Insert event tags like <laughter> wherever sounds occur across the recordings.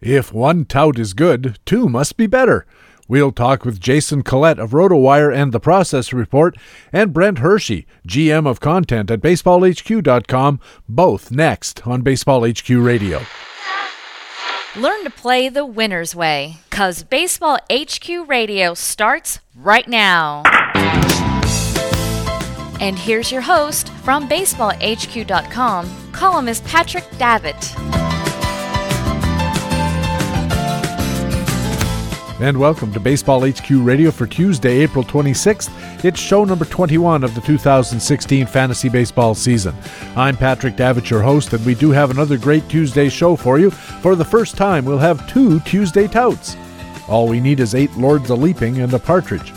If one tout is good, two must be better. We'll talk with Jason Collette of RotoWire and The Process Report, and Brent Hershey, GM of content at BaseballHQ.com, both next on Baseball HQ Radio. Learn to play the winner's way, because Baseball HQ Radio starts right now. And here's your host from BaseballHQ.com, columnist Patrick Davitt. And welcome to Baseball HQ Radio for Tuesday, April 26th. It's show number 21 of the 2016 fantasy baseball season. I'm Patrick Davitt, your host, and we do have another great Tuesday show for you. For the first time, we'll have two Tuesday touts. All we need is eight Lords of Leaping and a partridge.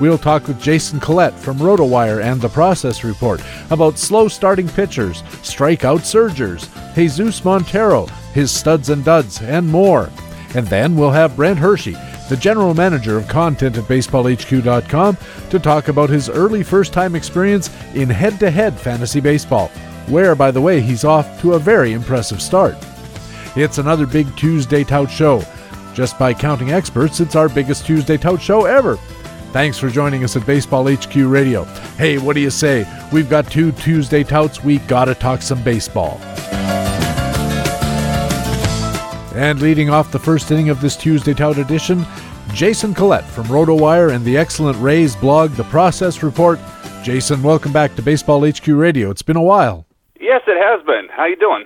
We'll talk with Jason Collette from RotoWire and The Process Report about slow starting pitchers, strikeout surgers, Jesus Montero, his studs and duds, and more. And then we'll have Brent Hershey the general manager of content at baseballhq.com, to talk about his early first time experience in head to head fantasy baseball, where, by the way, he's off to a very impressive start. It's another big Tuesday Tout show. Just by counting experts, it's our biggest Tuesday Tout show ever. Thanks for joining us at Baseball HQ Radio. Hey, what do you say? We've got two Tuesday touts. We gotta talk some baseball. And leading off the first inning of this Tuesday Tout edition, Jason Collette from RotoWire and the excellent Rays blog, The Process Report. Jason, welcome back to Baseball HQ Radio. It's been a while. Yes, it has been. How you doing?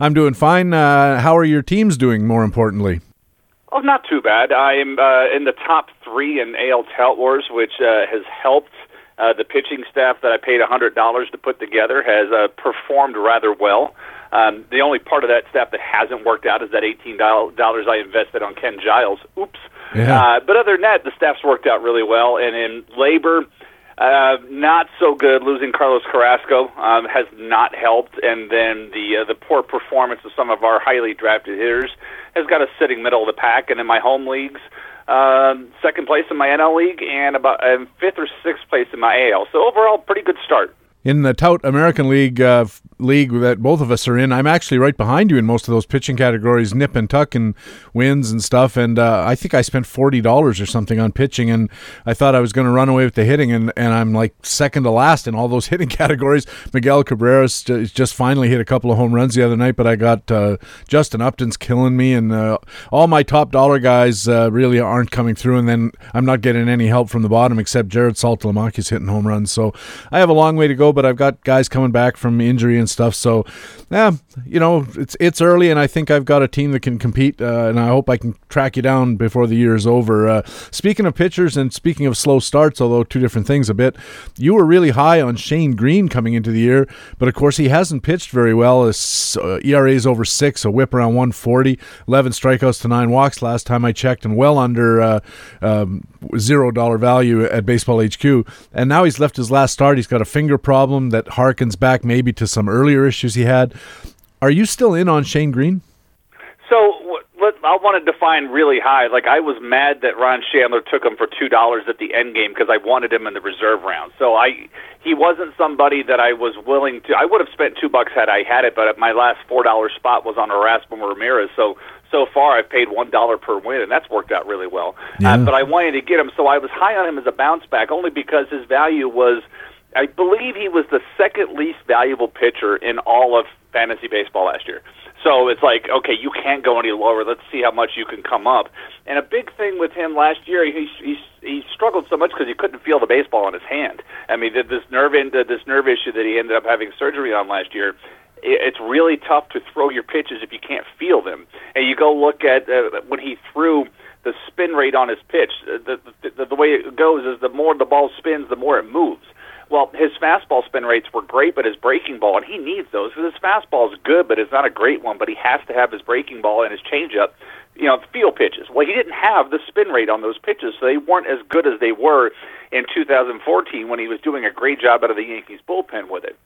I'm doing fine. Uh, how are your teams doing, more importantly? Oh, not too bad. I'm uh, in the top three in AL Tout Wars, which uh, has helped. Uh, the pitching staff that I paid $100 to put together has uh, performed rather well. Um, the only part of that staff that hasn't worked out is that $18 I invested on Ken Giles. Oops. Yeah. Uh, but other than that, the staff's worked out really well. And in LABR, uh, not so good. Losing Carlos Carrasco um, has not helped, and then the uh, the poor performance of some of our highly drafted hitters has got us sitting middle of the pack. And in my home leagues, um, second place in my NL league, and about uh, fifth or sixth place in my AL. So overall, pretty good start in the Tout American League uh, league that both of us are in, I'm actually right behind you in most of those pitching categories, nip and tuck and wins and stuff. And uh, I think I spent forty dollars or something on pitching, and I thought I was going to run away with the hitting, and, and I'm like second to last in all those <laughs> hitting categories. Miguel Cabrera's just finally hit a couple of home runs the other night, but I got uh, Justin Upton's killing me, and uh, all my top dollar guys uh, really aren't coming through. And then I'm not getting any help from the bottom except Jarrod Saltalamacchia's hitting home runs. So I have a long way to go but I've got guys coming back from injury and stuff. So, yeah, you know, it's it's early, and I think I've got a team that can compete, uh, and I hope I can track you down before the year is over. Uh, speaking of pitchers and speaking of slow starts, although two different things a bit, you were really high on Shane Greene coming into the year, but of course he hasn't pitched very well. His uh, ERA is over six, a whip around 140, 11 strikeouts to nine walks last time I checked, and well under uh, um, zero dollar value at Baseball HQ. And now he's left his last start. He's got a finger problem that harkens back maybe to some earlier issues he had. Are you still in on Shane Greene? So I want to define really high. Like I was mad that Ron Shandler took him for two dollars at the end game because I wanted him in the reserve round. So I he wasn't somebody that I was willing to. I would have spent two bucks had I had it, but my last four dollar spot was on Erasmo Ramirez. So so far I've paid one dollar per win, and that's worked out really well. Yeah. Uh, but I wanted to get him, so I was high on him as a bounce back only because his value was. I believe he was the second least valuable pitcher in all of fantasy baseball last year. So it's like, okay, you can't go any lower. Let's see how much you can come up. And a big thing with him last year, he he, he struggled so much because he couldn't feel the baseball in his hand. I mean, this nerve this nerve issue that he ended up having surgery on last year. It's really tough to throw your pitches if you can't feel them. And you go look at uh, when he threw the spin rate on his pitch. The, the the way it goes is the more the ball spins, the more it moves. Well, his fastball spin rates were great, but his breaking ball, and he needs those because his fastball is good, but it's not a great one. But he has to have his breaking ball and his changeup, you know, feel pitches. Well, he didn't have the spin rate on those pitches, so they weren't as good as they were in 2014 when he was doing a great job out of the Yankees bullpen with it.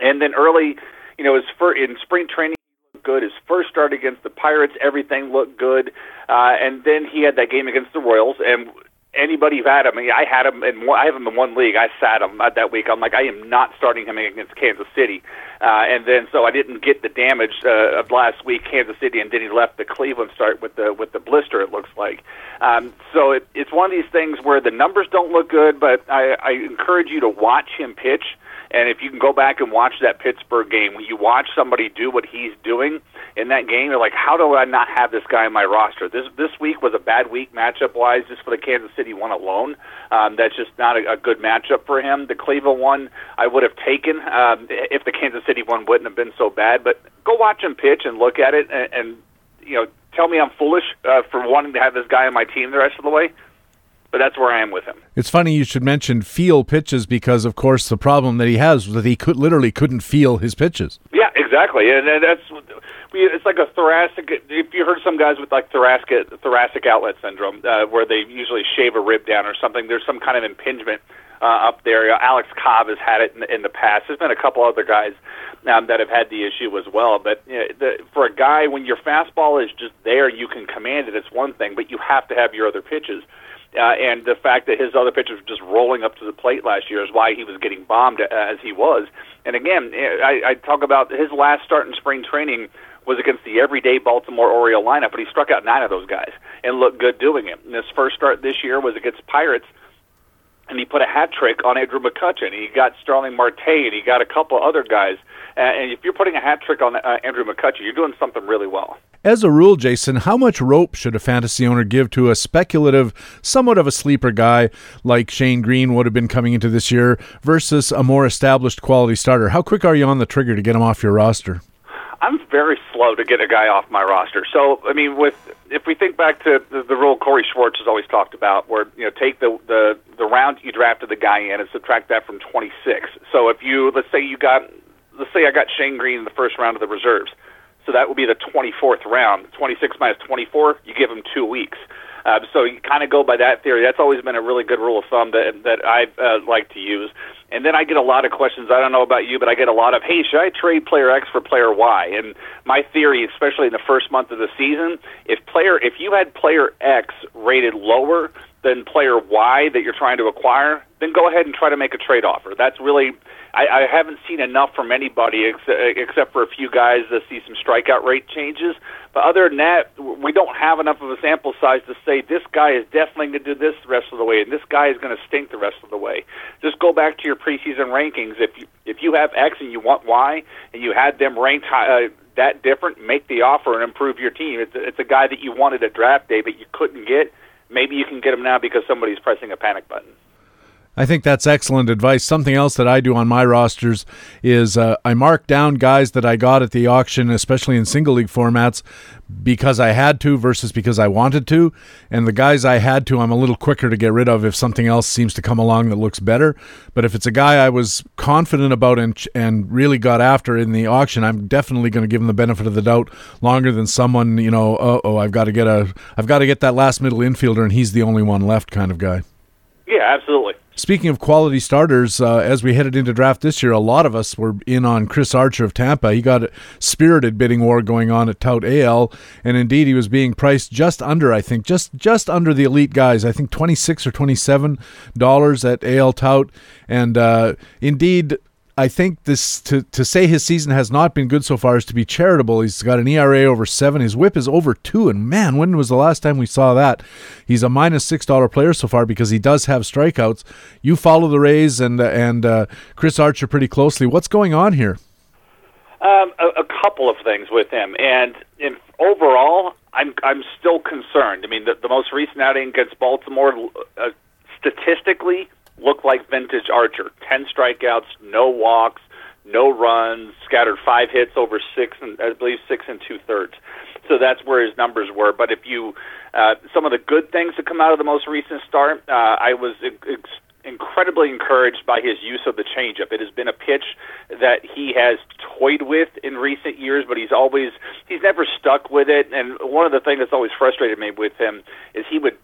And then early, you know, his first, in spring training, looked good. His first start against the Pirates, everything looked good. Uh, and then he had that game against the Royals, and anybody who had him. I, had him in one, I have him in one league. I sat him uh, that week. I'm like, I am not starting him against Kansas City. Uh, and then so I didn't get the damage uh, of last week, Kansas City, and then he left the Cleveland start with the with the blister. It looks like. Um, so it, it's one of these things where the numbers don't look good, but I, I encourage you to watch him pitch and if you can go back and watch that Pittsburgh game, when you watch somebody do what he's doing in that game, you're like, how do I not have this guy in my roster? This this week was a bad week matchup wise, just for the Kansas City one alone. Um, that's just not a, a good matchup for him. The Cleveland one I would have taken um, if the Kansas City one wouldn't have been so bad. But go watch him pitch and look at it, and, and you know, tell me I'm foolish uh, for wanting to have this guy on my team the rest of the way but that's where I am with him. It's funny you should mention feel pitches because, of course, the problem that he has was that he could literally couldn't feel his pitches. Yeah, exactly, and, and that's it's like a thoracic. If you heard some guys with like thoracic thoracic outlet syndrome, uh, where they usually shave a rib down or something, there's some kind of impingement uh, up there. Alex Cobb has had it in the, in the past. There's been a couple other guys um, that have had the issue as well. But you know, the, for a guy, when your fastball is just there, you can command it. It's one thing, but you have to have your other pitches. Uh, and the fact that his other pitchers were just rolling up to the plate last year is why he was getting bombed as he was. And again, I, I talk about his last start in spring training was against the everyday Baltimore Oriole lineup, but he struck out nine of those guys and looked good doing it. And his first start this year was against Pirates, and he put a hat trick on Andrew McCutchen. He got Starling Marte, and he got a couple other guys. Uh, and if you're putting a hat trick on uh, Andrew McCutchen, you're doing something really well. As a rule, Jason, how much rope should a fantasy owner give to a speculative, somewhat of a sleeper guy like Shane Greene would have been coming into this year versus a more established quality starter? How quick are you on the trigger to get him off your roster? I'm very slow to get a guy off my roster. So, I mean, with if we think back to the, the rule Cory Schwartz has always talked about, where you know take the the the round you drafted the guy in and subtract that from 26. So, if you let's say you got let's say I got Shane Greene in the first round of the reserves so that would be the 24th round. 26 minus 24, you give them two weeks. Uh, so you kind of go by that theory. That's always been a really good rule of thumb that that I uh, like to use. And then I get a lot of questions. I don't know about you, but I get a lot of, "Hey, should I trade player X for player Y?" And my theory, especially in the first month of the season, if player if you had player X rated lower than player Y that you're trying to acquire, then go ahead and try to make a trade offer. That's really I, I haven't seen enough from anybody ex- except for a few guys to see some strikeout rate changes. But other than that, we don't have enough of a sample size to say this guy is definitely going to do this the rest of the way, and this guy is going to stink the rest of the way. Just go back to your preseason rankings. If you if you have X and you want Y, and you had them ranked high, uh, that different, make the offer and improve your team. It's it's a guy that you wanted at draft day, but you couldn't get. Maybe you can get them now because somebody's pressing a panic button. I think that's excellent advice. Something else that I do on my rosters is uh, I mark down guys that I got at the auction, especially in single league formats, because I had to versus because I wanted to. And the guys I had to, I'm a little quicker to get rid of if something else seems to come along that looks better. But if it's a guy I was confident about and and really got after in the auction, I'm definitely going to give him the benefit of the doubt longer than someone you know. Oh, oh, I've got to get a, I've got to get that last middle infielder, and he's the only one left, kind of guy. Yeah, absolutely. Speaking of quality starters, uh, as we headed into draft this year, a lot of us were in on Chris Archer of Tampa. He got a spirited bidding war going on at Tout AL, and indeed he was being priced just under, I think, just just under the elite guys. I think twenty six or twenty seven dollars at AL Tout, and uh, indeed I think this to to say his season has not been good so far is to be charitable. He's got an ERA over seven. His WHIP is over two, and man, when was the last time we saw that? He's a minus six dollar player so far because he does have strikeouts. You follow the Rays and and uh, Chris Archer pretty closely. What's going on here? Um, a, a couple of things with him, and in, overall, I'm I'm still concerned. I mean, the, the most recent outing against Baltimore, uh, statistically, looked like vintage Archer. Ten strikeouts, no walks, no runs, scattered five hits over six and I believe six and two thirds. So that's where his numbers were. But if you uh, some of the good things that come out of the most recent start, uh, I was ex- incredibly encouraged by his use of the changeup. It has been a pitch that he has toyed with in recent years, but he's always he's never stuck with it. And one of the things that's always frustrated me with him is he would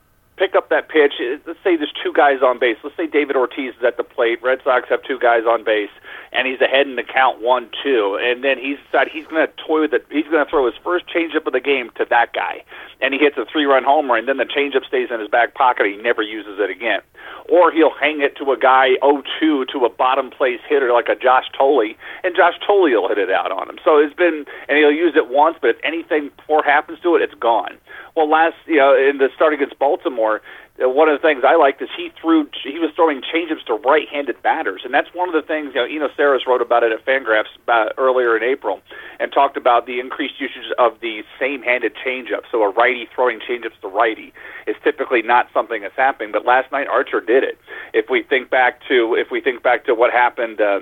pick up that pitch. Let's say there's two guys on base. Let's say David Ortiz is at the plate. Red Sox have two guys on base, and he's ahead in the count one two. And then he's decided he's going to toy with it. He's going to throw his first changeup of the game to that guy, and he hits a three-run homer, and then the changeup stays in his back pocket. He never uses it again, or he'll hang it to a guy 0-2 to a bottom place hitter like a Josh Thole, and Josh Thole will hit it out on him. So it's been, and he'll use it once, but if anything poor happens to it, it's gone. Well, last you know in the start against Baltimore, one of the things I liked is he threw he was throwing changeups to right-handed batters, and that's one of the things you know Eno Sarris wrote about it at Fangraphs about earlier in April, and talked about the increased usage of the same-handed changeup. So a righty throwing changeups to righty is typically not something that's happening, but last night Archer did it. If we think back to if we think back to what happened. Uh,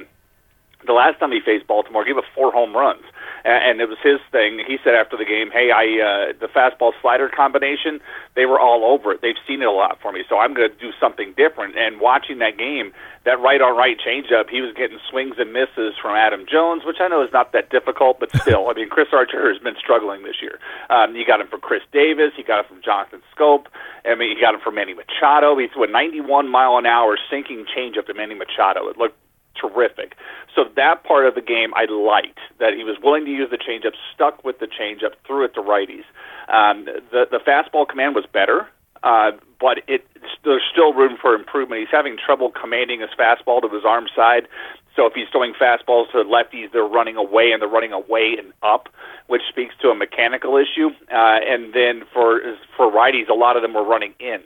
the last time he faced Baltimore, he gave up four home runs, and it was his thing. He said after the game, "Hey, I uh, the fastball slider combination, they were all over it. They've seen it a lot for me, so I'm going to do something different." And watching that game, that right on right changeup, he was getting swings and misses from Adam Jones, which I know is not that difficult, but still, I mean, Chris Archer has been struggling this year. Um, you got him from Chris Davis, you got him from Jonathan Schoop. I mean, you got him from Manny Machado. He threw a 91 mile an hour sinking changeup to Manny Machado. It looked terrific. So that part of the game I liked that he was willing to use the changeup, stuck with the changeup, threw it to righties. Um, the the fastball command was better, uh, but it there's still room for improvement. He's having trouble commanding his fastball to his arm side. So if he's throwing fastballs to lefties, they're running away and they're running away and up, which speaks to a mechanical issue. Uh, and then for for righties, a lot of them were running in.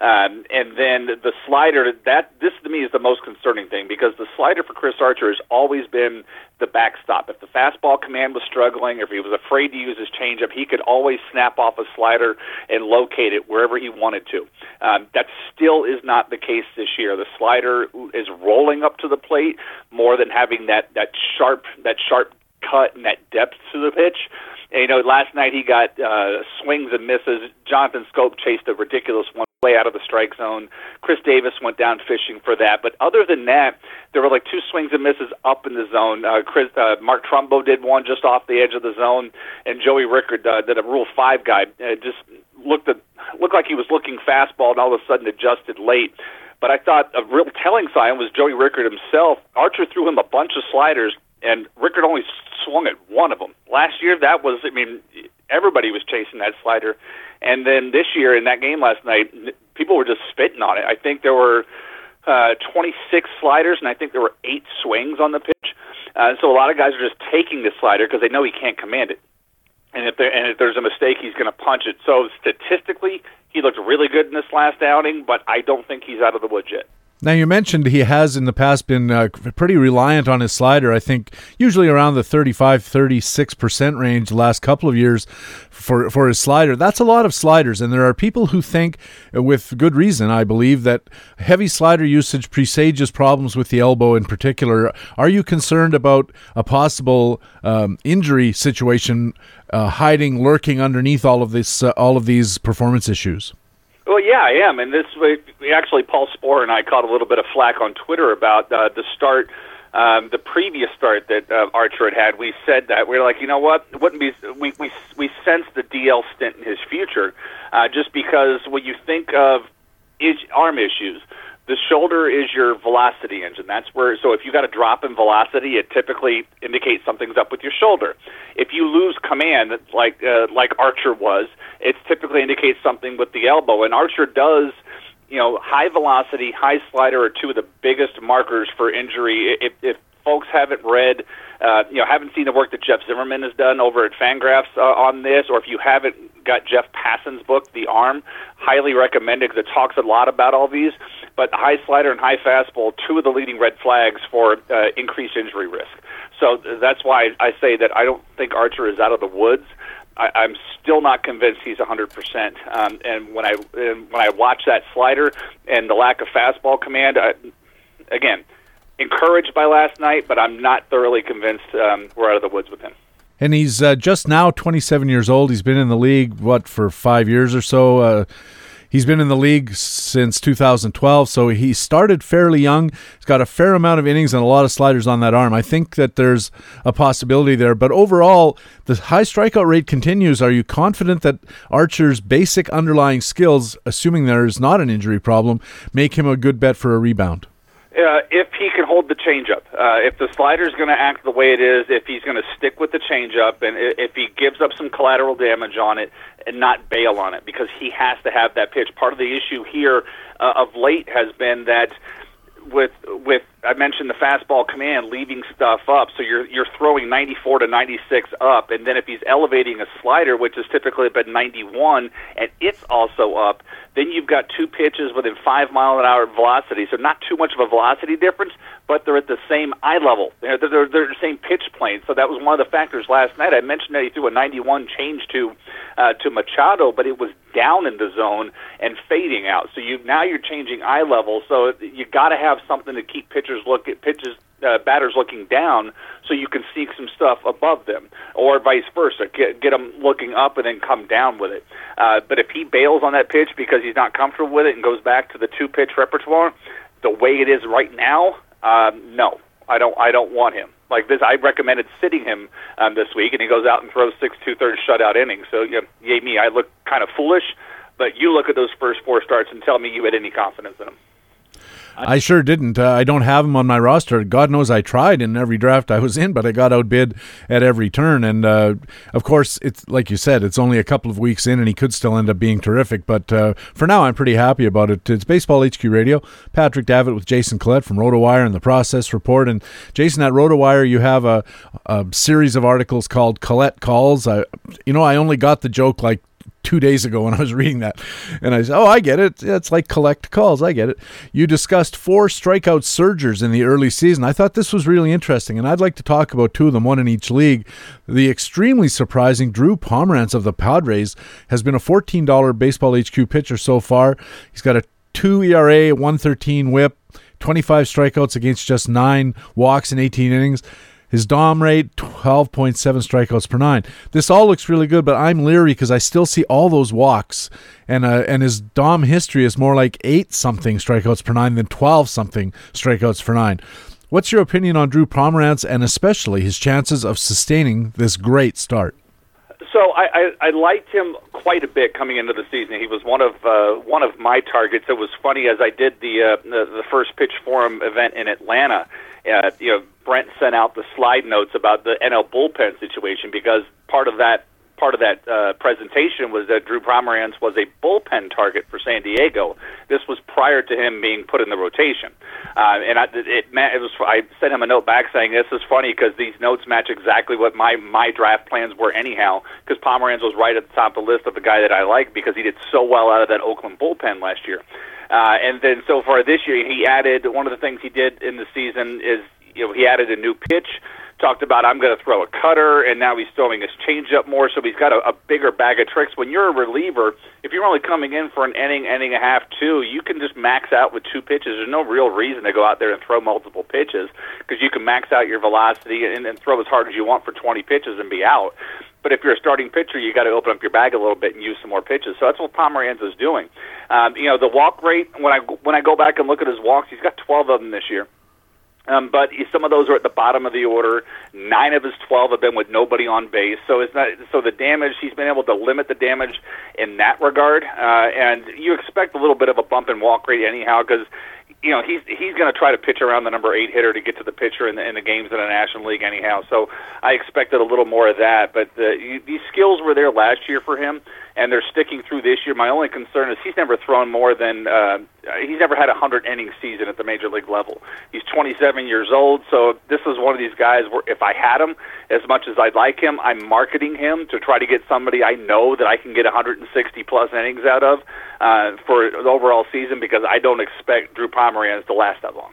Um, and then the slider, that this to me is the most concerning thing because the slider for Chris Archer has always been the backstop. If the fastball command was struggling, if he was afraid to use his changeup, he could always snap off a slider and locate it wherever he wanted to. Um, that still is not the case this year. The slider is rolling up to the plate more than having that that sharp that sharp cut and that depth to the pitch. And, you know, last night he got uh, swings and misses. Jonathan Schoop chased a ridiculous one way out of the strike zone. Chris Davis went down fishing for that. But other than that, there were like two swings and misses up in the zone. Uh, Chris, uh, Mark Trumbo did one just off the edge of the zone, and Joey Rickard uh, did a Rule Five guy. Uh, just looked at looked like he was looking fastball, and all of a sudden adjusted late. But I thought a real telling sign was Joey Rickard himself. Archer threw him a bunch of sliders, and Rickard only swung at one of them. Last year, that was, I mean, everybody was chasing that slider. And then this year in that game last night, people were just spitting on it. I think there were uh, 26 sliders, and I think there were eight swings on the pitch. Uh, so a lot of guys are just taking the slider because they know he can't command it. And if there and if there's a mistake, he's going to punch it. So statistically, he looked really good in this last outing, but I don't think he's out of the woods yet. Now, you mentioned he has in the past been uh, pretty reliant on his slider. I think usually around the 35 36% range the last couple of years for, for his slider. That's a lot of sliders. And there are people who think, uh, with good reason, I believe, that heavy slider usage presages problems with the elbow in particular. Are you concerned about a possible um, injury situation uh, hiding, lurking underneath all of this, uh, all of these performance issues? Well, yeah, I am, and this we actually Paul Sporer and I caught a little bit of flack on Twitter about uh, the start, um, the previous start that uh, Archer had had. We said that. We are like, you know what, wouldn't be we we we sensed the DL stint in his future, uh, just because when you think of is arm issues, the shoulder is your velocity engine. That's where, so if you got a drop in velocity, it typically indicates something's up with your shoulder. If you lose command, like uh, like Archer was, it typically indicates something with the elbow. And Archer does, you know, high velocity, high slider are two of the biggest markers for injury. If, if folks haven't read, uh, you know, haven't seen the work that Jeff Zimmerman has done over at Fangraphs uh, on this, or if you haven't got Jeff Passan's book, The Arm, highly recommended because it talks a lot about all these. But high slider and high fastball, two of the leading red flags for uh, increased injury risk. So that's why I say that I don't think Archer is out of the woods. I, I'm still not convinced he's 100%. Um, and when I and when I watch that slider and the lack of fastball command, I, again, encouraged by last night, but I'm not thoroughly convinced um, we're out of the woods with him. And he's uh, just now 27 years old. He's been in the league what for five years or so. Uh, He's been in the league since 2012, so he started fairly young. He's got a fair amount of innings and a lot of sliders on that arm. I think that there's a possibility there, but overall, the high strikeout rate continues. Are you confident that Archer's basic underlying skills, assuming there is not an injury problem, make him a good bet for a rebound? Uh, if he can hold the changeup, uh, if the slider's going to act the way it is, if he's going to stick with the changeup, and if he gives up some collateral damage on it and not bail on it, because he has to have that pitch. Part of the issue here uh, of late has been that with with I mentioned the fastball command leaving stuff up, so you're you're throwing 94 to 96 up, and then if he's elevating a slider, which is typically been 91, and it's also up, then you've got two pitches within five mile an hour velocity, so not too much of a velocity difference, but they're at the same eye level. They're they're, they're the same pitch plane, so that was one of the factors last night. I mentioned that he threw a 91 change to uh, to Machado, but it was down in the zone and fading out. So you now you're changing eye level, so you got to have something to keep pitchers look at pitches uh, batters looking down so you can see some stuff above them, or vice versa. Get, get them looking up and then come down with it. Uh, but if he bails on that pitch because he's not comfortable with it and goes back to the two pitch repertoire, the way it is right now, um, no, I don't. I don't want him like this. I recommended sitting him um, this week, and he goes out and throws six two thirds shutout innings. So yeah, yay me, I look kind of foolish. But you look at those first four starts and tell me you had any confidence in him. I sure didn't. Uh, I don't have him on my roster. God knows I tried in every draft I was in, but I got outbid at every turn. And uh, of course, it's like you said, it's only a couple of weeks in, and he could still end up being terrific. But uh, for now, I'm pretty happy about it. It's Baseball HQ Radio. Patrick Davitt with Jason Collette from RotoWire and the Process Report. And Jason, at RotoWire, you have a, a series of articles called Collette Calls. I, you know, I only got the joke like two days ago when I was reading that. And I said, Oh, I get it. It's like collect calls. I get it. You discussed four strikeout surgers in the early season. I thought this was really interesting, and I'd like to talk about two of them, one in each league. The extremely surprising Drew Pomeranz of the Padres has been a $14 Baseball HQ pitcher so far. He's got a 2 ERA, 113 whip, 25 strikeouts against just nine walks in 18 innings. His Dom rate, 12.7 strikeouts per nine. This all looks really good, but I'm leery because I still see all those walks. And, uh, and his Dom history is more like 8 something strikeouts per nine than 12 something strikeouts per nine. What's your opinion on Drew Pomeranz and especially his chances of sustaining this great start? So I, I, I liked him quite a bit coming into the season. He was one of uh, one of my targets. It was funny as I did the uh, the, the first pitch forum event in Atlanta. Uh, you know, Brent sent out the slide notes about the NL bullpen situation because part of that part of that uh, presentation was that Drew Pomeranz was a bullpen target for San Diego. This was prior to him being put in the rotation, uh, and I, it, it was. I sent him a note back saying this is funny because these notes match exactly what my my draft plans were anyhow. Because Pomeranz was right at the top of the list of the guy that I like because he did so well out of that Oakland bullpen last year. Uh, and then so far this year, he added one of the things he did in the season is you know he added a new pitch talked about I'm going to throw a cutter, and now he's throwing his changeup more, so he's got a, a bigger bag of tricks. When you're a reliever, if you're only coming in for an inning, inning and a half, two, you can just max out with two pitches. There's no real reason to go out there and throw multiple pitches because you can max out your velocity and, and throw as hard as you want for 20 pitches and be out. But if you're a starting pitcher, you got to open up your bag a little bit and use some more pitches. So that's what Pomeranz is doing. Um, you know, the walk rate when I when I go back and look at his walks, he's got 12 of them this year. Um, but some of those are at the bottom of the order. Nine of his twelve have been with nobody on base, so it's not. So the damage he's been able to limit the damage in that regard, uh, and you expect a little bit of a bump in walk rate anyhow because you know he's he's going to try to pitch around the number eight hitter to get to the pitcher in the, in the games in the National League anyhow. So I expected a little more of that. But the, these skills were there last year for him, and they're sticking through this year. My only concern is he's never thrown more than uh, he's never had a hundred inning season at the major league level. He's 27 years old, so this is one of these guys where if I had him, as much as I'd like him, I'm marketing him to try to get somebody I know that I can get 160 plus innings out of uh, for the overall season because I don't expect Drew Pomeranz to last that long.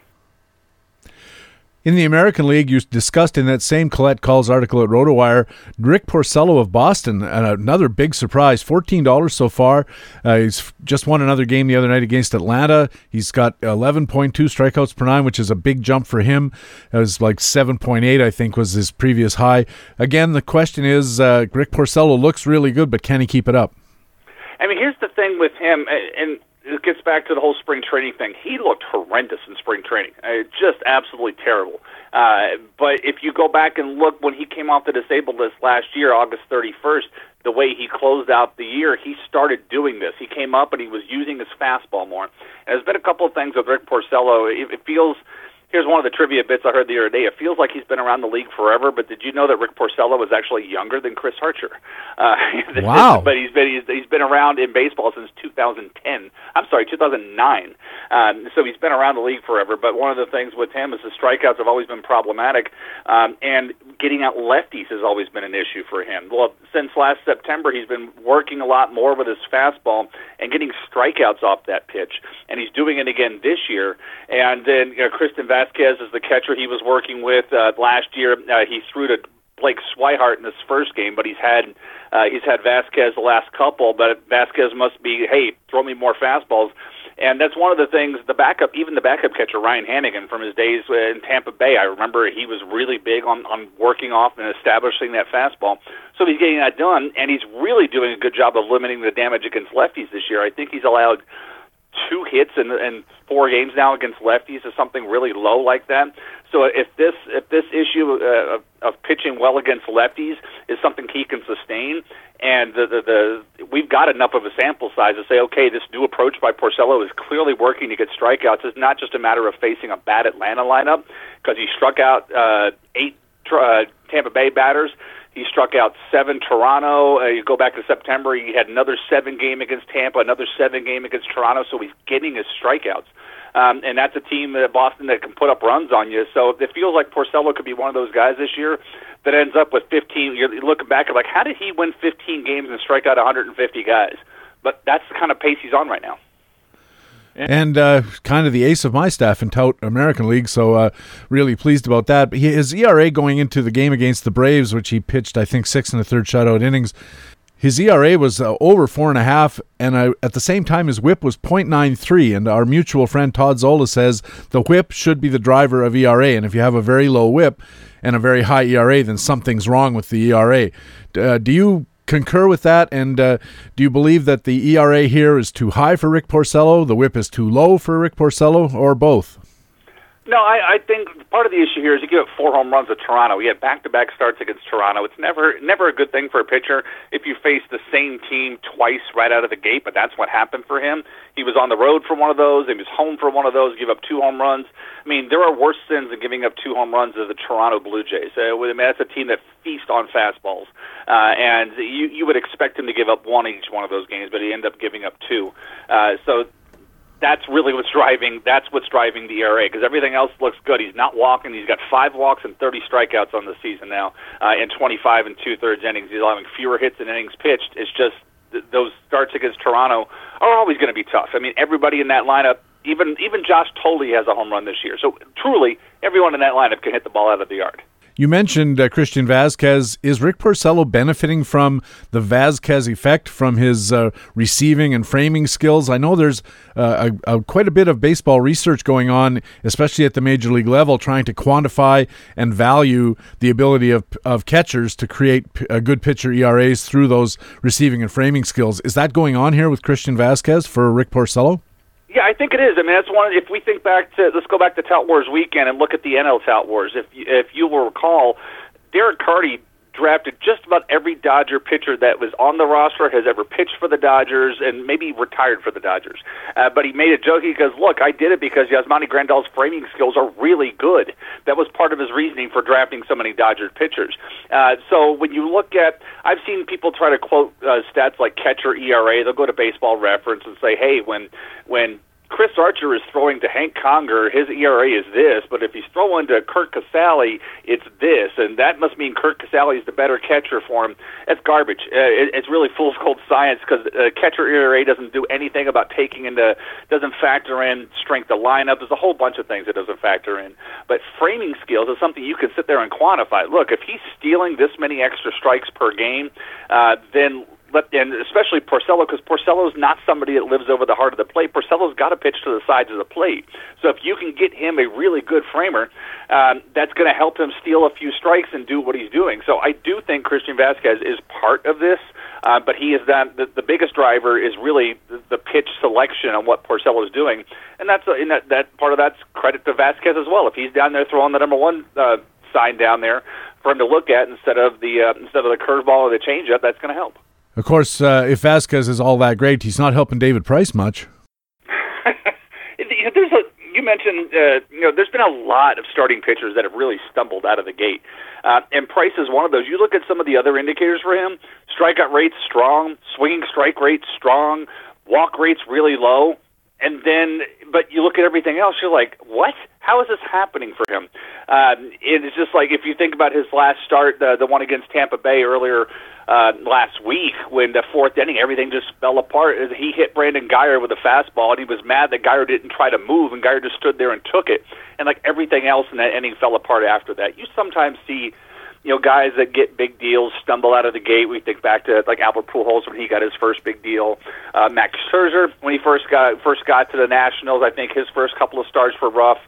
In the American League, you discussed in that same Collette Calls article at RotoWire, Rick Porcello of Boston, another big surprise, $14 so far. Uh, he's just won another game the other night against Atlanta. He's got 11.2 strikeouts per nine, which is a big jump for him. It was like 7.8, I think, was his previous high. Again, the question is uh, Rick Porcello looks really good, but can he keep it up? I mean, here's the thing with him, and it gets back to the whole spring training thing. He looked horrendous in spring training, uh, just absolutely terrible. Uh, but if you go back and look when he came off the disabled list last year, August 31st, the way he closed out the year, he started doing this. He came up and he was using his fastball more. And there's been a couple of things with Rick Porcello. It, it feels Here's one of the trivia bits I heard the other day. It feels like he's been around the league forever, but did you know that Rick Porcello was actually younger than Chris Archer? Uh, <laughs> wow! <laughs> but he's been he's, he's been around in baseball since 2010. I'm sorry, 2009. Um, so he's been around the league forever. But one of the things with him is the strikeouts have always been problematic, um, and getting out lefties has always been an issue for him. Well, since last September, he's been working a lot more with his fastball and getting strikeouts off that pitch, and he's doing it again this year. And then you know, Christian Vasquez is the catcher he was working with uh, last year. Uh, he threw to Blake Swihart in this first game, but he's had uh, he's had Vasquez the last couple. But Vasquez must be, hey, throw me more fastballs. And that's one of the things the backup, even the backup catcher Ryan Hanigan from his days in Tampa Bay. I remember he was really big on on working off and establishing that fastball. So he's getting that done, and he's really doing a good job of limiting the damage against lefties this year. I think he's allowed two hits in, in four games now against lefties is something really low like that. So if this if this issue uh, of, of pitching well against lefties is something he can sustain, and the, the the we've got enough of a sample size to say, okay, this new approach by Porcello is clearly working to get strikeouts. It's not just a matter of facing a bad Atlanta lineup because he struck out uh, eight uh, Tampa Bay batters. He struck out seven Toronto. Uh, you go back to September, he had another seven game against Tampa, another seven game against Toronto. So he's getting his strikeouts. Um, and that's a team that Boston that can put up runs on you. So it feels like Porcello could be one of those guys this year that ends up with 15. You're looking back at like, how did he win 15 games and strike out 150 guys? But that's the kind of pace he's on right now and uh, kind of the ace of my staff in Tout American League. So uh, really pleased about that. But his ERA going into the game against the Braves, which he pitched, I think six and a third shutout innings. His ERA was uh, over four and a half, and uh, at the same time, his WHIP was .93. And our mutual friend Todd Zola says the WHIP should be the driver of ERA. And if you have a very low WHIP and a very high ERA, then something's wrong with the ERA. Uh, do you concur with that? And uh, do you believe that the ERA here is too high for Rick Porcello, the WHIP is too low for Rick Porcello, or both? No, I, I think part of the issue here is you give up four home runs to Toronto. He had back-to-back starts against Toronto. It's never never a good thing for a pitcher if you face the same team twice right out of the gate. But that's what happened for him. He was on the road for one of those. He was home for one of those. Give up two home runs. I mean, there are worse sins than giving up two home runs as the Toronto Blue Jays. Uh, I mean, that's a team that feast on fastballs, uh, and you you would expect him to give up one each one of those games, but he ended up giving up two. Uh, so that's really what's driving. That's what's driving the ERA because everything else looks good. He's not walking. He's got five walks and 30 strikeouts on the season now, uh, in 25 and two thirds innings. He's allowing fewer hits than innings pitched. It's just th- those starts against Toronto are always going to be tough. I mean, everybody in that lineup, even even Josh Thole has a home run this year. So truly, everyone in that lineup can hit the ball out of the yard. You mentioned uh, Christian Vasquez. Is Rick Porcello benefiting from the Vasquez effect from his uh, receiving and framing skills? I know there's uh, a, a, quite a bit of baseball research going on, especially at the major league level, trying to quantify and value the ability of, of catchers to create good pitcher ERAs through those receiving and framing skills. Is that going on here with Christian Vasquez for Rick Porcello? Yeah, I think it is. I mean, that's one. If we think back to let's go back to Tout Wars weekend and look at the NL Tout Wars. If if you will recall, Derek Carty drafted just about every Dodger pitcher that was on the roster, has ever pitched for the Dodgers, and maybe retired for the Dodgers. Uh, but he made a joke. He goes, look, I did it because Yasmani Grandal's framing skills are really good. That was part of his reasoning for drafting so many Dodgers pitchers. Uh, so when you look at, I've seen people try to quote uh, stats like catcher ERA. They'll go to Baseball Reference and say, hey, when when Chris Archer is throwing to Hank Conger, his ERA is this, but if he's throwing to Curt Casali, it's this, and that must mean Curt Casali is the better catcher for him. That's garbage. Uh, it, it's really fool's gold science because uh, catcher ERA doesn't do anything about taking into, doesn't factor in strength of lineup. There's a whole bunch of things it doesn't factor in. But framing skills is something you can sit there and quantify. Look, if he's stealing this many extra strikes per game, uh, then let, and especially Porcello, because Porcello's not somebody that lives over the heart of the plate. Porcello's got to pitch to the sides of the plate. So if you can get him a really good framer, um, that's going to help him steal a few strikes and do what he's doing. So I do think Christian Vasquez is part of this, uh, but he is that the, the biggest driver is really the, the pitch selection on what Porcello is doing, and that's and that that part of that's credit to Vasquez as well. If he's down there throwing the number one uh, sign down there for him to look at instead of the uh, instead of the curveball or the changeup, that's going to help. Of course, uh, if Vasquez is all that great, he's not helping David Price much. <laughs> there's a you mentioned uh, you know there's been a lot of starting pitchers that have really stumbled out of the gate, uh, and Price is one of those. You look at some of the other indicators for him: strikeout rates strong, swinging strike rates strong, walk rates really low, and then but you look at everything else, you're like, what? How is this happening for him? Um, it's just like if you think about his last start, the the one against Tampa Bay earlier uh, last week, when the fourth inning everything just fell apart. He hit Brandon Guyer with a fastball, and he was mad that Guyer didn't try to move, and Guyer just stood there and took it. And like everything else in that inning fell apart after that. You sometimes see you know, guys that get big deals stumble out of the gate. We think back to like Albert Pujols when he got his first big deal. Uh, Max Scherzer when he first got first got to the Nationals. I think his first couple of starts were rough.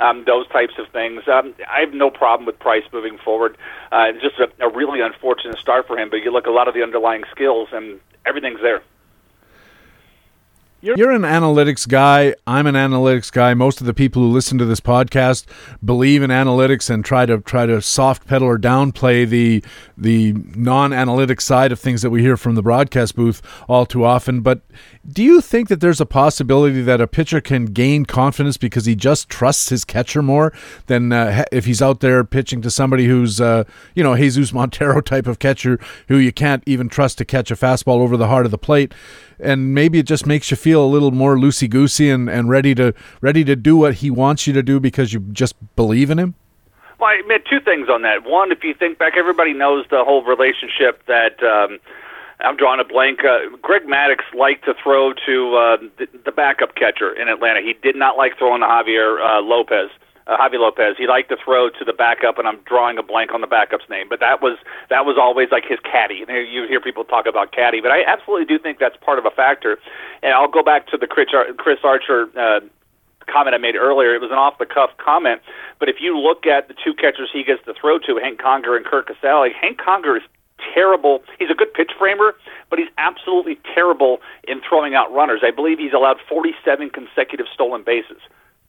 Um, those types of things. Um, I have no problem with Price moving forward. Uh, it's just a, a really unfortunate start for him. But you look at a lot of the underlying skills, and everything's there. You're an analytics guy. I'm an analytics guy. Most of the people who listen to this podcast believe in analytics and try to try to soft pedal or downplay the the non-analytic side of things that we hear from the broadcast booth all too often. But do you think that there's a possibility that a pitcher can gain confidence because he just trusts his catcher more than uh, if he's out there pitching to somebody who's uh, you know Jesus Montero type of catcher who you can't even trust to catch a fastball over the heart of the plate? and maybe it just makes you feel a little more loosey goosey and, and ready to ready to do what he wants you to do because you just believe in him? Well, I mean, two things on that. One, if you think back, everybody knows the whole relationship that um, I'm drawing a blank. Uh, Greg Maddux liked to throw to uh, the, the backup catcher in Atlanta. He did not like throwing to Javier uh, Lopez uh, Javi Lopez. He liked to throw to the backup, and I'm drawing a blank on the backup's name, but that was that was always like his caddy. You hear people talk about caddy, but I absolutely do think that's part of a factor. And I'll go back to the Chris, Archer. Uh, comment I made earlier. It was an off the cuff comment, but if you look at the two catchers he gets to throw to, Hank Conger and Curt Casali, Hank Conger is terrible. He's a good pitch framer, but he's absolutely terrible in throwing out runners. I believe he's allowed 47 consecutive stolen bases.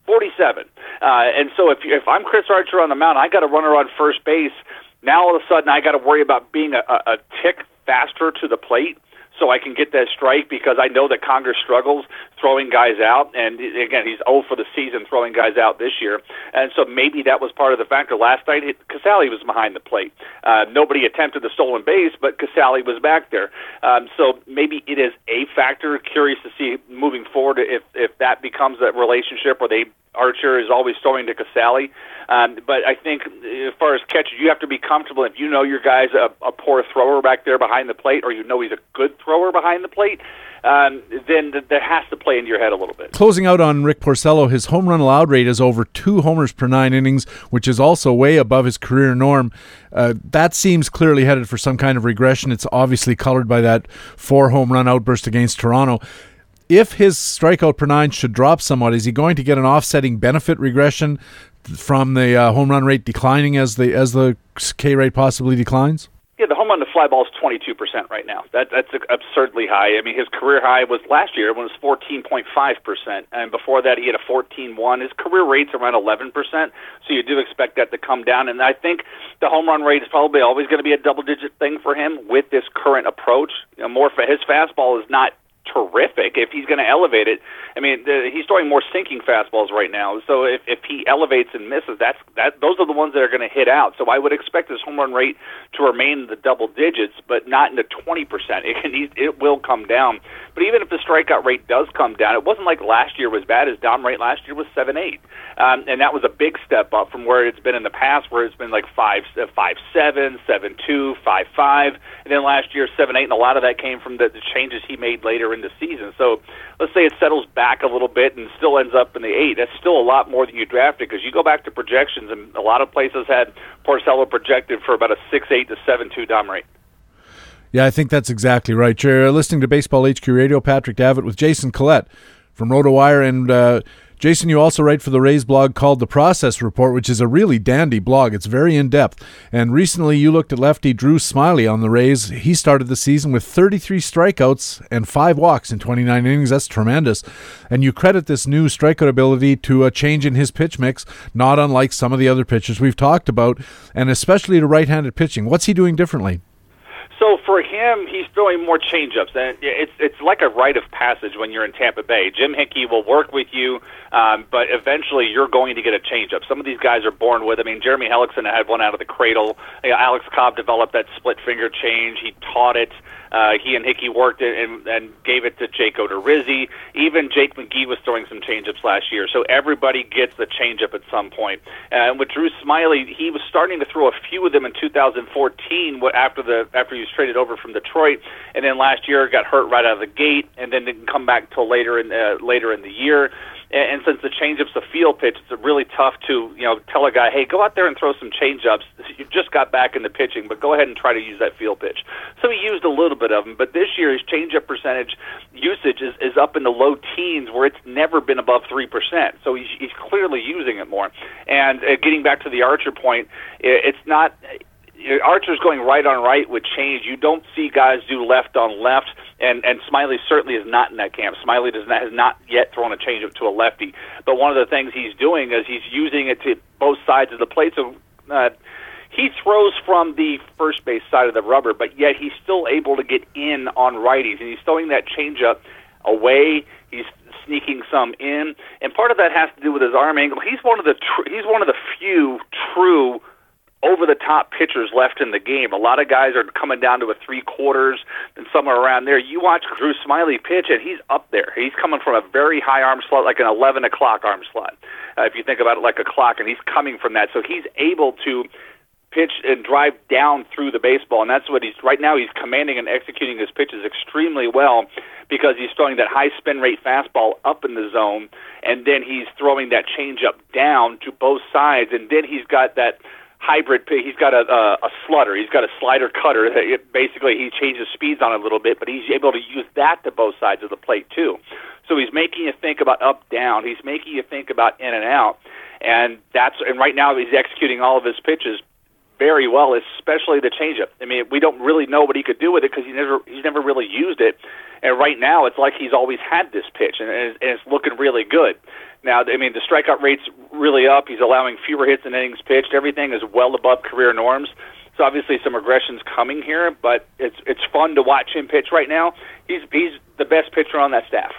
47. Uh, and so if if I'm Chris Archer on the mound, I got a runner on first base. Now all of a sudden I got to worry about being a, a, a tick faster to the plate so I can get that strike because I know that Conger struggles throwing guys out. And again, he's 0 for the season throwing guys out this year. And so maybe that was part of the factor. Last night, Casali was behind the plate. Uh, nobody attempted the stolen base, but Casali was back there. Um, so maybe it is a factor. Curious to see moving forward if, if that becomes that relationship where they Archer is always throwing to Casali. Um, but I think as far as catches, you have to be comfortable. If you know your guy's a, a poor thrower back there behind the plate, or you know he's a good thrower behind the plate, um, then th- that has to play into your head a little bit. Closing out on Rick Porcello, his home run allowed rate is over two homers per nine innings, which is also way above his career norm. Uh, that seems clearly headed for some kind of regression. It's obviously colored by that four home run outburst against Toronto if his strikeout per nine should drop somewhat, is he going to get an offsetting benefit regression from the uh, home run rate declining as the as the K rate possibly declines? Yeah, the home run to fly ball is 22% right now. That, that's absurdly high. I mean, his career high was last year when it was 14.5%, and before that he had a 14.1. His career rate's around 11%, so you do expect that to come down. And I think the home run rate is probably always going to be a double-digit thing for him with this current approach. You know, more for his fastball is not terrific if he's going to elevate it. I mean, the, he's throwing more sinking fastballs right now. So if if he elevates and misses, that's that those are the ones that are going to hit out. So I would expect his home run rate to remain in the double digits, but not in the twenty percent. It can it will come down. But even if the strikeout rate does come down, it wasn't like last year was bad. His dom rate last year was seven eight, um, and that was a big step up from where it's been in the past, where it's been like five five seven, seven two, five five, and then last year seven eight, and a lot of that came from the, the changes he made later in the season. So let's say it settles back a little bit and still ends up in the eight. That's still a lot more than you drafted because you go back to projections, and a lot of places had Porcello projected for about a six eight to seven two dom rate. Yeah, I think that's exactly right. You're listening to Baseball HQ Radio. Patrick Davitt with Jason Collette from RotoWire and. Uh, Jason, you also write for the Rays blog called The Process Report, which is a really dandy blog. It's very in depth. And recently you looked at lefty Drew Smyly on the Rays. He started the season with 33 strikeouts and five walks in 29 innings. That's tremendous. And you credit this new strikeout ability to a change in his pitch mix, not unlike some of the other pitchers we've talked about, and especially to right handed pitching. What's he doing differently? For him, he's throwing more changeups, and it's it's like a rite of passage when you're in Tampa Bay. Jim Hickey will work with you, um, but eventually you're going to get a changeup. Some of these guys are born with. I mean, Jeremy Hellickson had one out of the cradle. You know, Alex Cobb developed that split finger change. He taught it. Uh, he and Hickey worked it and, and gave it to Jake Odorizzi. Even Jake McGee was throwing some changeups last year. So everybody gets the changeup at some point. And with Drew Smyly, he was starting to throw a few of them in 2014 after the after he was traded over from Detroit, and then last year got hurt right out of the gate, and then didn't come back till later in uh, later in the year. And, and since the changeup's a feel pitch, it's really tough to you know tell a guy, hey, go out there and throw some changeups. You just got back into pitching, but go ahead and try to use that feel pitch. So he used a little bit of them, but this year his changeup percentage usage is, is up in the low teens, where it's never been above three percent. So he's, he's clearly using it more. And uh, getting back to the Archer point, it's not Archer's going right on right with change. You don't see guys do left on left, and and Smyly certainly is not in that camp. Smyly does not has not yet thrown a changeup to a lefty, but one of the things he's doing is he's using it to both sides of the plate. So. Uh, he throws from the first base side of the rubber, but yet he's still able to get in on righties, and he's throwing that changeup away. He's sneaking some in, and part of that has to do with his arm angle. He's one of the tr- he's one of the few true over the top pitchers left in the game. A lot of guys are coming down to a three quarters and somewhere around there. You watch Drew Smyly pitch, and he's up there. He's coming from a very high arm slot, like an 11 o'clock arm slot, uh, if you think about it like a clock, and he's coming from that. So he's able to pitch and drive down through the baseball, and that's what he's right now. He's commanding and executing his pitches extremely well because he's throwing that high spin rate fastball up in the zone, and then he's throwing that changeup down to both sides, and then he's got that hybrid. He's got a, a, a slutter. He's got a slider cutter. It, basically, he changes speeds on a little bit, but he's able to use that to both sides of the plate too. So he's making you think about up down. He's making you think about in and out, and that's and right now he's executing all of his pitches very well, especially the changeup. I mean, we don't really know what he could do with it because he never he's never really used it. And right now, it's like he's always had this pitch, and, and it's looking really good. Now, I mean, the strikeout rate's really up. He's allowing fewer hits and innings pitched. Everything is well above career norms. So obviously, some regressions coming here, but it's it's fun to watch him pitch right now. He's he's the best pitcher on that staff.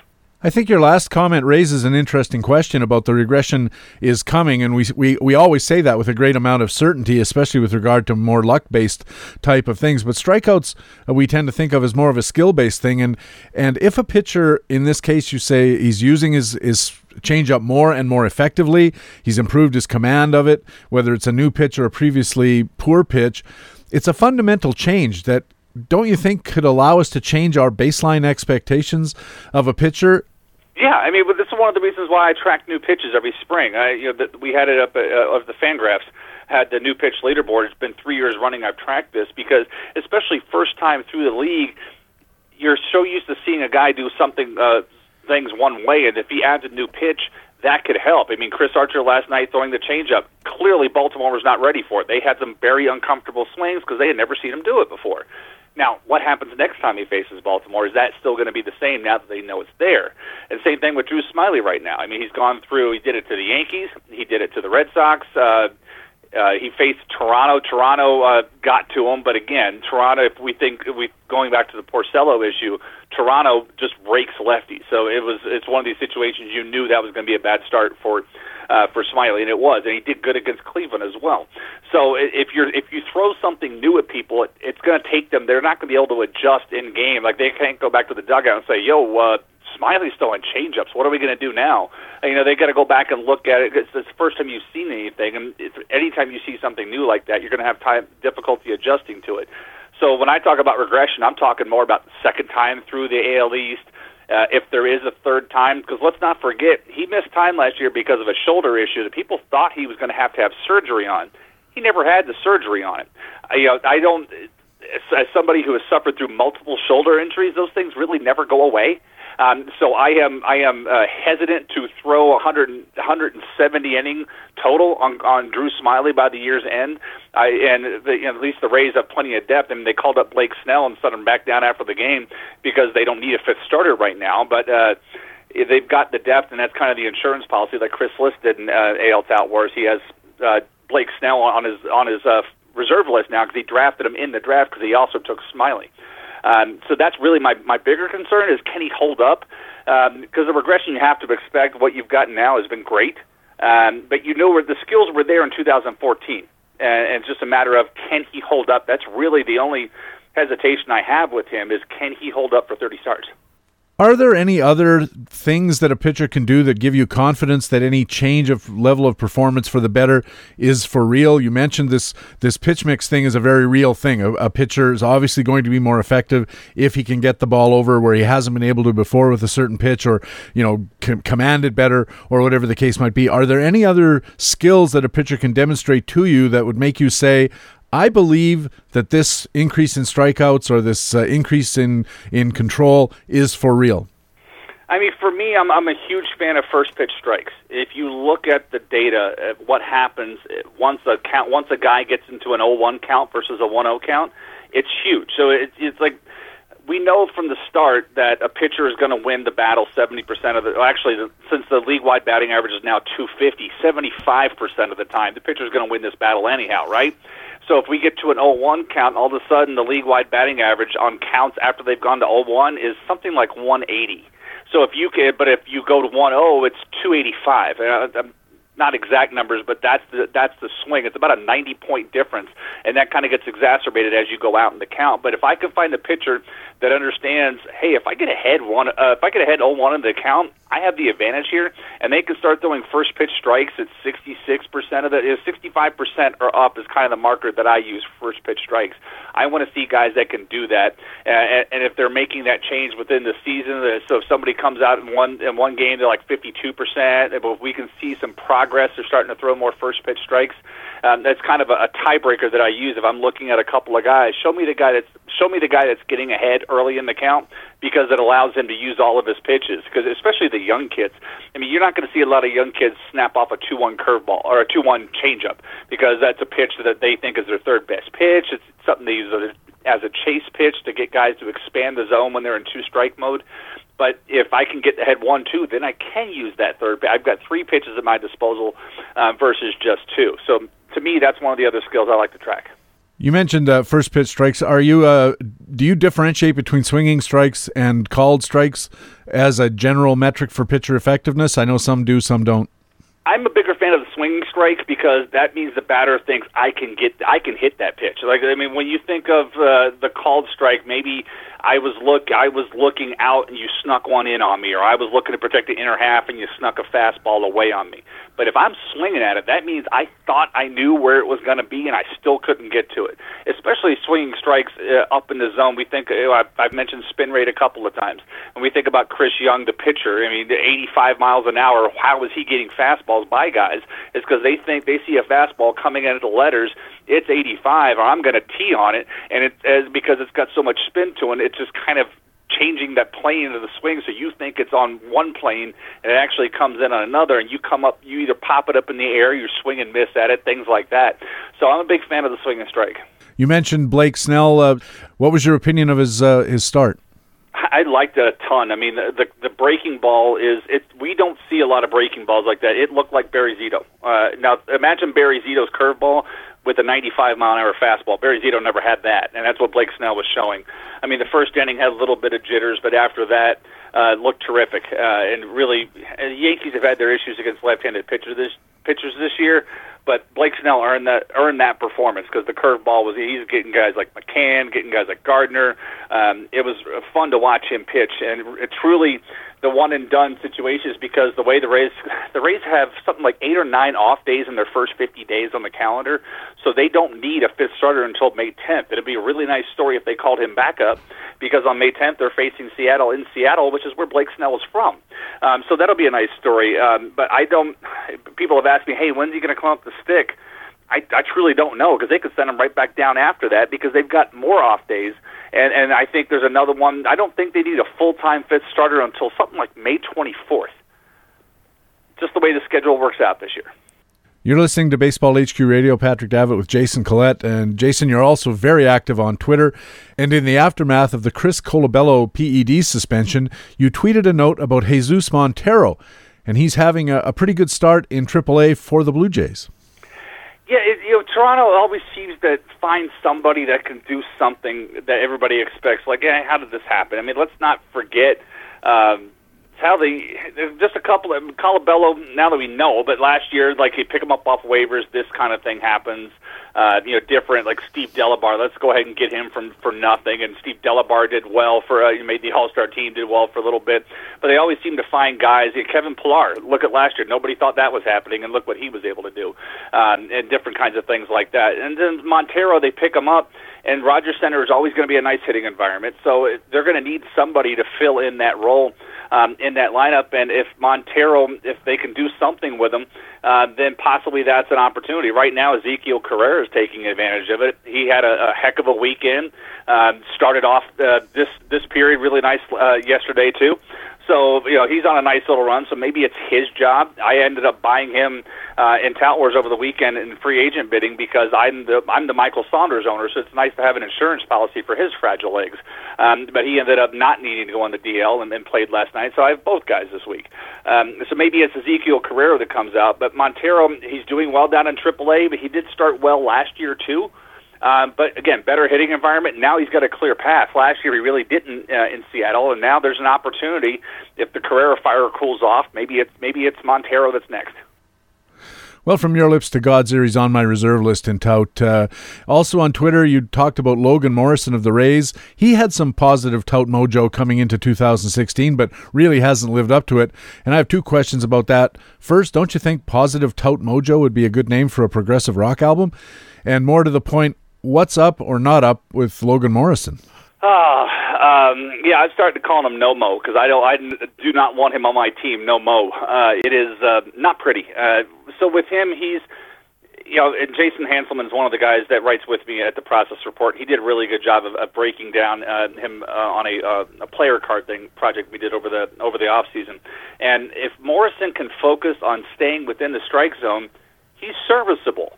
I think your last comment raises an interesting question about the regression is coming, and we, we, we always say that with a great amount of certainty, especially with regard to more luck based type of things. But strikeouts uh, we tend to think of as more of a skill based thing, and and if a pitcher in this case you say he's using his his changeup more and more effectively, he's improved his command of it, whether it's a new pitch or a previously poor pitch. It's a fundamental change that don't you think could allow us to change our baseline expectations of a pitcher yeah, I mean, but this is one of the reasons why I track new pitches every spring. I, you know, the, we had it up uh, of the Fangraphs had the new pitch leaderboard. It's been three years running. I've tracked this because, especially first time through the league, you're so used to seeing a guy do something uh, things one way, and if he adds a new pitch, that could help. I mean, Chris Archer last night throwing the changeup. Clearly, Baltimore was not ready for it. They had some very uncomfortable swings because they had never seen him do it before. Now, what happens next time he faces Baltimore? Is that still going to be the same now that they know it's there? And same thing with Drew Smyly right now. I mean, he's gone through. He did it to the Yankees. He did it to the Red Sox. Uh, uh, he faced Toronto. Toronto uh, got to him, but again, Toronto. If we think if we going back to the Porcello issue, Toronto just rakes lefties. So it was. It's one of these situations you knew that was going to be a bad start for uh, for Smyly, and it was, and he did good against Cleveland as well. So if you're if you throw something new at people, it, it's going to take them. They're not going to be able to adjust in game. Like they can't go back to the dugout and say, "Yo, uh, Smyly's throwing changeups. What are we going to do now?" And, you know, they got to go back and look at it. It's the first time you've seen anything, and it's, anytime you see something new like that, you're going to have time difficulty adjusting to it. So when I talk about regression, I'm talking more about the second time through the AL East uh, if there is a third time, because let's not forget he missed time last year because of a shoulder issue that people thought he was going to have to have surgery on. He never had the surgery on it. I, you know, I don't. As somebody who has suffered through multiple shoulder injuries, those things really never go away. Um, so I am I am uh, hesitant to throw 100 170 inning total on on Drew Smyly by the year's end. I and the, you know, at least the Rays have plenty of depth. I mean, they called up Blake Snell and sent him back down after the game because they don't need a fifth starter right now. But uh, they've got the depth, and that's kind of the insurance policy that Chris Liss did in uh, AL Tout Wars. He has uh, Blake Snell on his on his uh, reserve list now because he drafted him in the draft because he also took Smyly. Um, so that's really my my bigger concern is can he hold up? Because um, the regression you have to expect, what you've gotten now has been great, um, but you know where the skills were there in 2014, and, and it's just a matter of can he hold up. That's really the only hesitation I have with him is can he hold up for 30 starts. Are there any other things that a pitcher can do that give you confidence that any change of level of performance for the better is for real? You mentioned this this pitch mix thing is a very real thing. A, a pitcher is obviously going to be more effective if he can get the ball over where he hasn't been able to before with a certain pitch, or you know, com- command it better, or whatever the case might be. Are there any other skills that a pitcher can demonstrate to you that would make you say, I believe that this increase in strikeouts or this uh, increase in, in control is for real. I mean, for me, I'm I'm a huge fan of first pitch strikes. If you look at the data, at uh, what happens uh, once a count once a guy gets into an 0-1 count versus a 1-0 count, it's huge. So it's it's like we know from the start that a pitcher is going to win the battle 70% of the well, actually the, since the league wide batting average is now 250 75% of the time the pitcher is going to win this battle anyhow right so if we get to an 0-1 count, all of a sudden the league-wide batting average on counts after they've gone to 0-1 is something like 180. So if you can, but if you go to 1-0, it's 285. Uh, not exact numbers, but that's the that's the swing. It's about a 90 point difference, and that kind of gets exacerbated as you go out in the count. But if I can find a pitcher that understands, hey, if I get ahead one, uh, if I get ahead 0-1 in the count, I have the advantage here, and they can start throwing first pitch strikes at 66% of the, 65% or up is kind of the marker that I use first pitch strikes. I want to see guys that can do that, and, and if they're making that change within the season, uh, so if somebody comes out in one in one game they're like 52%, but if we can see some progress, they're starting to throw more first pitch strikes. Um, that's kind of a, a tiebreaker that I use if I'm looking at a couple of guys. Show me the guy that's show me the guy that's getting ahead early in the count because it allows him to use all of his pitches. Because especially the young kids, I mean, you're not going to see a lot of young kids snap off a two-one curveball or a two-one changeup because that's a pitch that they think is their third best pitch. It's something they use as a chase pitch to get guys to expand the zone when they're in two-strike mode. But if I can get ahead one two, then I can use that third. I've got three pitches at my disposal uh, versus just two. So to me, that's one of the other skills I like to track. You mentioned uh, first pitch strikes. Are you uh, do you differentiate between swinging strikes and called strikes as a general metric for pitcher effectiveness? I know some do, some don't. I'm a bigger fan of the swinging strike because that means the batter thinks I can get I can hit that pitch. Like I mean, when you think of uh, the called strike, maybe I was look I was looking out and you snuck one in on me, or I was looking to protect the inner half and you snuck a fastball away on me. But if I'm swinging at it, that means I thought I knew where it was going to be and I still couldn't get to it. Especially swinging strikes uh, up in the zone. We think uh, I've, I've mentioned spin rate a couple of times, and we think about Chris Young, the pitcher. I mean, 85 miles an hour. How is he getting fastballs by guys? It's because they think they see a fastball coming into the letters it's 85 or I'm going to tee on it and it as because it's got so much spin to it it's just kind of changing that plane of the swing so you think it's on one plane and it actually comes in on another and you come up you either pop it up in the air you swing and miss at it things like that. So i'm a big fan of the swing and strike. You mentioned blake snell uh, what was your opinion of his uh, his start I liked it a ton. I mean, the, the the breaking ball is it. We don't see a lot of breaking balls like that. It looked like Barry Zito. Uh, now imagine Barry Zito's curveball with a 95 mile an hour fastball. Barry Zito never had that, and that's what Blake Snell was showing. I mean, the first inning had a little bit of jitters, but after that, uh, looked terrific. Uh, and really, and the Yankees have had their issues against left-handed pitchers this pitchers this year, but Blake Snell earned that earned that performance because the curveball was he's getting guys like McCann, getting guys like Gardner. Um, it was fun to watch him pitch, and it truly the one and done situations because the way the Rays <laughs> the Rays have something like eight or nine off days in their first 50 days on the calendar, so they don't need a fifth starter until May 10th. It'd be a really nice story if they called him back up because on May 10th they're facing Seattle in Seattle, which is where Blake Snell is from. Um, so that'll be a nice story. Um, but I don't. People have asked me, hey, when's he going to come up the stick? I, I truly don't know because they could send him right back down after that because they've got more off days and and I think there's another one. I don't think they need a full time fifth starter until something like May 24th. Just the way the schedule works out this year. You're listening to Baseball HQ Radio. Patrick Davitt with Jason Collette. And Jason, you're also very active on Twitter. And in the aftermath of the Chris Colabello PED suspension, you tweeted a note about Jesus Montero. And he's having a, a pretty good start in AAA for the Blue Jays. Yeah, it, you know, Toronto always seems to find somebody that can do something that everybody expects. Like, hey, how did this happen? I mean, let's not forget. Um, how they just a couple of Colabello now that we know, but last year like he pick him up off waivers, this kind of thing happens. Uh, you know, different like Steve Delabar. Let's go ahead and get him from for nothing. And Steve Delabar did well for uh, made the All Star team, did well for a little bit. But they always seem to find guys. You know, Kevin Pillar. Look at last year. Nobody thought that was happening, and look what he was able to do, um, and different kinds of things like that. And then Montero, they pick him up and Rogers Center is always going to be a nice hitting environment, so they're going to need somebody to fill in that role um, in that lineup. And if Montero, if they can do something with him, uh, then possibly that's an opportunity. Right now, Ezekiel Carrera is taking advantage of it. He had a, a heck of a weekend. Uh, started off uh, this this period really nice uh, yesterday too. So you know he's on a nice little run. So maybe it's his job. I ended up buying him uh, in Tout Wars over the weekend in free agent bidding because I'm the I'm the Michael Saunders owner. So it's nice to have an insurance policy for his fragile legs. Um, but he ended up not needing to go on the DL and, and played last night. So I have both guys this week. Um, so maybe it's Ezekiel Carrera that comes out. But Montero, he's doing well down in AAA, but he did start well last year too. Um, but again, better hitting environment. Now he's got a clear path. Last year he really didn't uh, in Seattle, and now there's an opportunity. If the Carrera fire cools off, maybe it's maybe it's Montero that's next. Well, from your lips to God's ear, he's on my reserve list in tout. Uh, also on Twitter, you talked about Logan Morrison of the Rays. He had some positive tout mojo coming into 2016, but really hasn't lived up to it. And I have two questions about that. First, don't you think positive tout mojo would be a good name for a progressive rock album? And more to the point, what's up or not up with Logan Morrison? Oh, um, yeah, I've started calling him No Mo because I don't, I do not want him on my team. No Mo. Uh, it is uh, not pretty. Uh, so with him, he's, you know, and Jason Hanselman is one of the guys that writes with me at the Process Report. He did a really good job of, of breaking down uh, him uh, on a, uh, a player card thing project we did over the over the off season. And if Morrison can focus on staying within the strike zone, he's serviceable.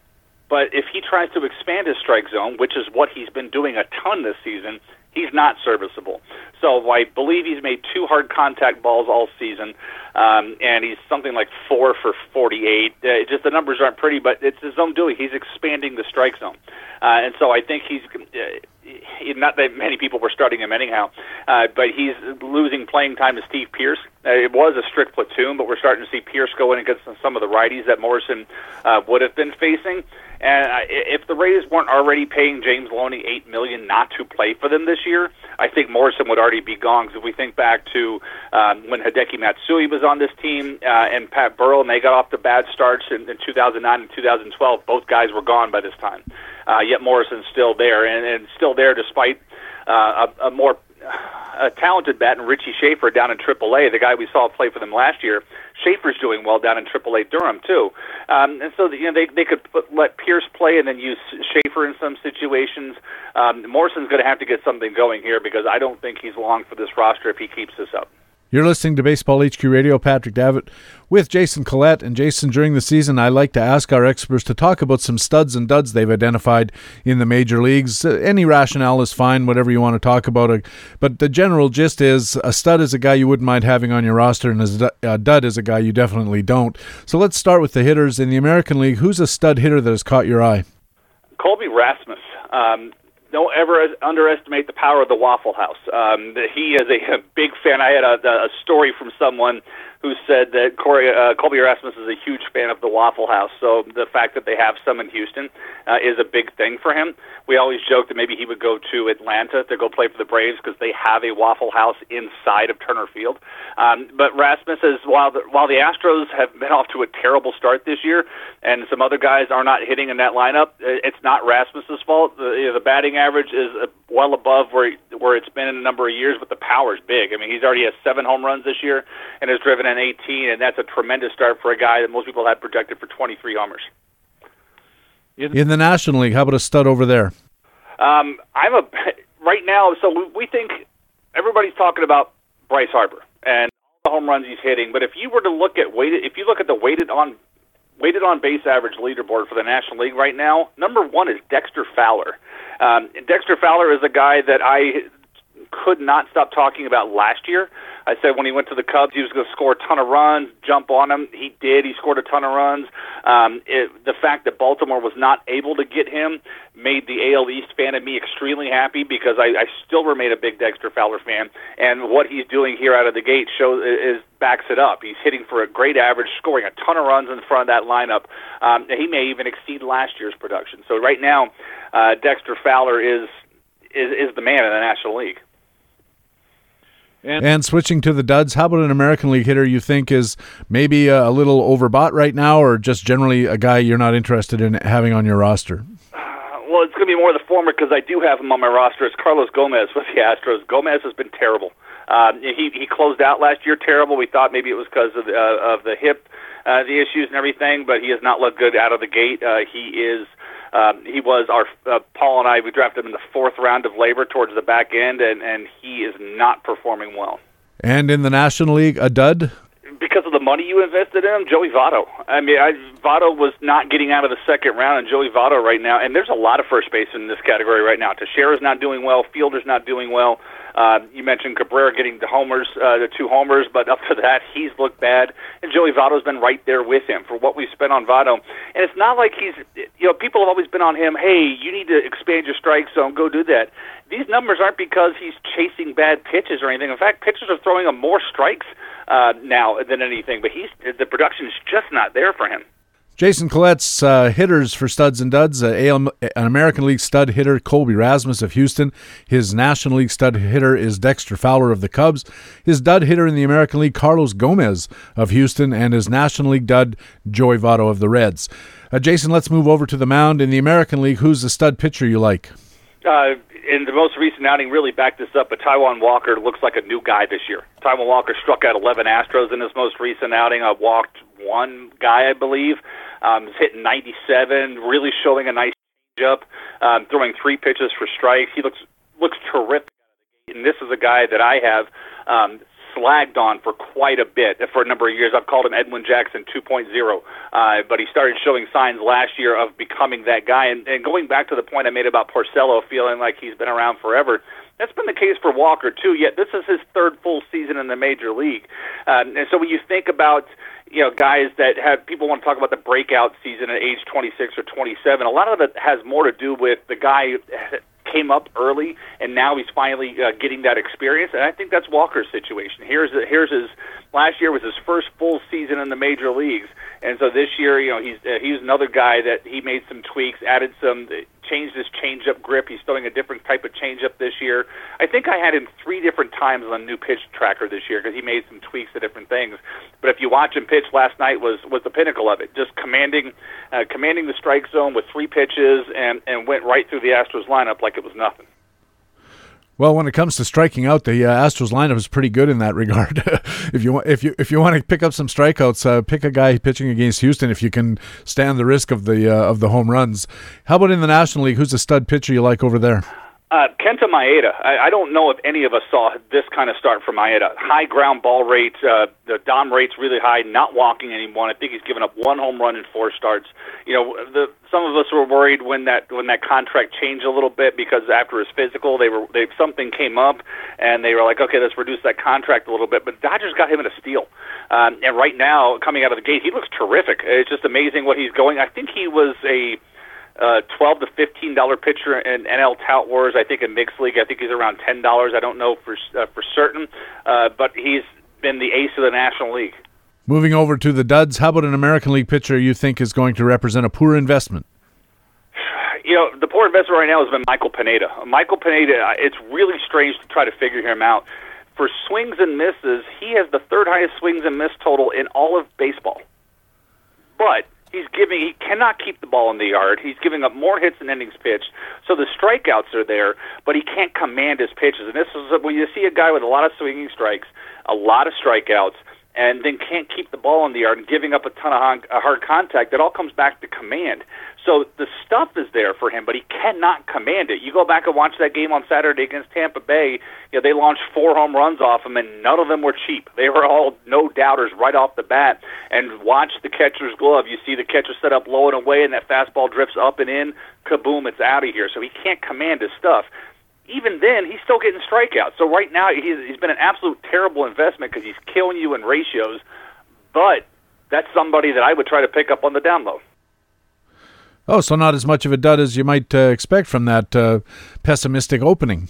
But if he tries to expand his strike zone, which is what he's been doing a ton this season, he's not serviceable. So I believe he's made two hard contact balls all season, um, and he's something like four for 48. Uh, just the numbers aren't pretty, but it's his own doing. He's expanding the strike zone, uh, and so I think he's. Uh, not that many people were starting him anyhow, uh, but he's losing playing time to Steve Pearce. Uh, it was a strict platoon, but we're starting to see Pearce go in against some of the righties that Morrison uh, would have been facing. And if the Rays weren't already paying James Loney eight million not to play for them this year, I think Morrison would already be gone. Because if we think back to um, when Hideki Matsui was on this team uh, and Pat Burrell, and they got off to bad starts in, in 2009 and 2012, both guys were gone by this time. Uh, yet Morrison's still there, and, and still there despite uh, a, a more a talented bat and Richie Shaffer down in AAA, the guy we saw play for them last year. Shaffer's doing well down in AAA Durham too, um, and so you know they they could put, let Pearce play and then use Schaefer in some situations. Um, Morrison's going to have to get something going here because I don't think he's long for this roster if he keeps this up. You're listening to Baseball HQ Radio. Patrick Davitt with Jason Collette. And Jason, during the season, I like to ask our experts to talk about some studs and duds they've identified in the major leagues. Uh, any rationale is fine, whatever you want to talk about. Uh, but the general gist is a stud is a guy you wouldn't mind having on your roster, and a dud is a guy you definitely don't. So let's start with the hitters. In the American League, who's a stud hitter that has caught your eye? Colby Rasmus. Um, don't ever underestimate the power of the Waffle House. Um, he is <laughs> a, big fan. I had a, a story from someone who said that Corey, uh, Colby Rasmus is a huge fan of the Waffle House. So the fact that they have some in Houston uh, is a big thing for him. We always joke that maybe he would go to Atlanta to go play for the Braves because they have a Waffle House inside of Turner Field. Um, but Rasmus is while the, while the Astros have been off to a terrible start this year, and some other guys are not hitting in that lineup, it's not Rasmus's fault. The, you know, the batting average is uh, well above where where it's been in a number of years, but the power's big. I mean, he's already has seven home runs this year and has driven an 18, and that's a tremendous start for a guy that most people had projected for 23 homers. In the National League, how about a stud over there? Um, I'm a <laughs> right now. So we think everybody's talking about Bryce Harper and the home runs he's hitting. But if you were to look at weighted, if you look at the weighted on weighted on base average leaderboard for the National League right now, number one is Dexter Fowler. Um, Dexter Fowler is a guy that I could not stop talking about last year. I said when he went to the Cubs, he was going to score a ton of runs, jump on them. He did. He scored a ton of runs. Um, it, the fact that Baltimore was not able to get him made the AL East fan of me extremely happy because I, I still remain a big Dexter Fowler fan, and what he's doing here out of the gate shows is backs it up. He's hitting for a great average, scoring a ton of runs in front of that lineup. Um, he may even exceed last year's production. So right now, uh, Dexter Fowler is is is the man in the National League. And, and, switching to the duds, how about an American League hitter you think is maybe a, a little overbought right now, or just generally a guy you're not interested in having on your roster? well, it's going to be more of the former because I do have him on my roster. It's Carlos Gomez with the Astros. Gomez has been terrible. Um, he he closed out last year terrible. We thought maybe it was because of the, uh, of the hip, uh, the issues and everything, but he has not looked good out of the gate. Uh, he is um, he was our uh, Paul and I. We drafted him in the fourth round of LABR towards the back end, and and he is not performing well. And in the National League, a dud because of the money you invested in him, Joey Votto. I mean, I, Votto was not getting out of the second round, and Joey Votto right now, and there's a lot of first base in this category right now. Teixeira's not doing well, Fielder's not doing well. Uh, you mentioned Cabrera getting the homers, uh, the two homers, but up to that, he's looked bad, and Joey Votto's been right there with him for what we spent on Votto. And it's not like he's, you know, people have always been on him. Hey, you need to expand your strike zone. Go do that. These numbers aren't because he's chasing bad pitches or anything. In fact, pitchers are throwing him more strikes uh, now than anything. But he's the production is just not there for him. Jason Collette's uh, hitters for studs and duds. Uh, an American League stud hitter, Colby Rasmus of Houston. His National League stud hitter is Dexter Fowler of the Cubs. His dud hitter in the American League, Carlos Gomez of Houston. And his National League dud, Joey Votto of the Reds. Uh, Jason, let's move over to the mound. In the American League, who's the stud pitcher you like? In the most recent outing, really backed this up. But Taijuan Walker looks like a new guy this year. Taijuan Walker struck out 11 Astros in his most recent outing. Uh, walked one guy, I believe. Um, he's hitting 97, really showing a nice up, um, throwing three pitches for strikes. He looks looks terrific. And this is a guy that I have um, slagged on for quite a bit for a number of years. I've called him Edwin Jackson 2.0, uh, but he started showing signs last year of becoming that guy. And, and going back to the point I made about Porcello feeling like he's been around forever, that's been the case for Walker too. Yet this is his third full season in the major league, um, and so when you think about you know guys that have people want to talk about the breakout season at age 26 or 27, a lot of it has more to do with the guy came up early, and now he's finally uh, getting that experience. And I think that's Walker's situation. Here's here's his last year was his first full season in the major leagues, and so this year, you know, he's uh, he's another guy that he made some tweaks, added some, changed his changeup grip. He's throwing a different type of changeup this year. I think I had him three different times on new pitch tracker this year because he made some tweaks to different things. But if you watch him pitch last night, was was the pinnacle of it, just commanding uh, commanding the strike zone with three pitches and and went right through the Astros lineup like it was nothing. Well, when it comes to striking out, the uh, Astros lineup is pretty good in that <laughs> regard. if you if you if you want to pick up some strikeouts, uh, pick a guy pitching against Houston if you can stand the risk of the uh, of the home runs. How about in the National League? Who's the stud pitcher you like over there? Uh, Kenta Maeda. I, I don't know if any of us saw this kind of start from Maeda. High ground ball rate, uh, the dom rate's really high. Not walking anyone. I think he's given up one home run in four starts. You know, the some of us were worried when that when that contract changed a little bit because after his physical, they were they something came up and they were like, okay, let's reduce that contract a little bit. But Dodgers got him in a steal, um, and right now coming out of the gate, he looks terrific. It's just amazing what he's going. I think he was a uh, twelve to fifteen dollar pitcher in NL Tout Wars. I think in mixed league, I think he's around ten dollars. I don't know for uh, for certain, uh, but he's been the ace of the National League. Moving over to the duds, how about an American League pitcher you think is going to represent a poor investment? <sighs> You know, the poor investment right now has been Michael Pineda. Michael Pineda, uh, it's really strange to try to figure him out. For swings and misses, he has the third highest swings and miss total in all of baseball. But He's giving. He cannot keep the ball in the yard. He's giving up more hits than innings pitched. So the strikeouts are there, but he can't command his pitches. And this is when you see a guy with a lot of swinging strikes, a lot of strikeouts, and then can't keep the ball in the yard and giving up a ton of hard contact. It all comes back to command. So the stuff is there for him, but he cannot command it. You go back and watch that game on Saturday against Tampa Bay. You know, they launched four home runs off him, and none of them were cheap. They were all no doubters right off the bat. And watch the catcher's glove. You see the catcher set up low and away, and that fastball drifts up and in. Kaboom! It's out of here. So he can't command his stuff even then, he's still getting strikeouts. So right now, he's, he's been an absolute terrible investment because he's killing you in ratios. But that's somebody that I would try to pick up on the down low. Oh, so not as much of a dud as you might uh, expect from that uh, pessimistic opening.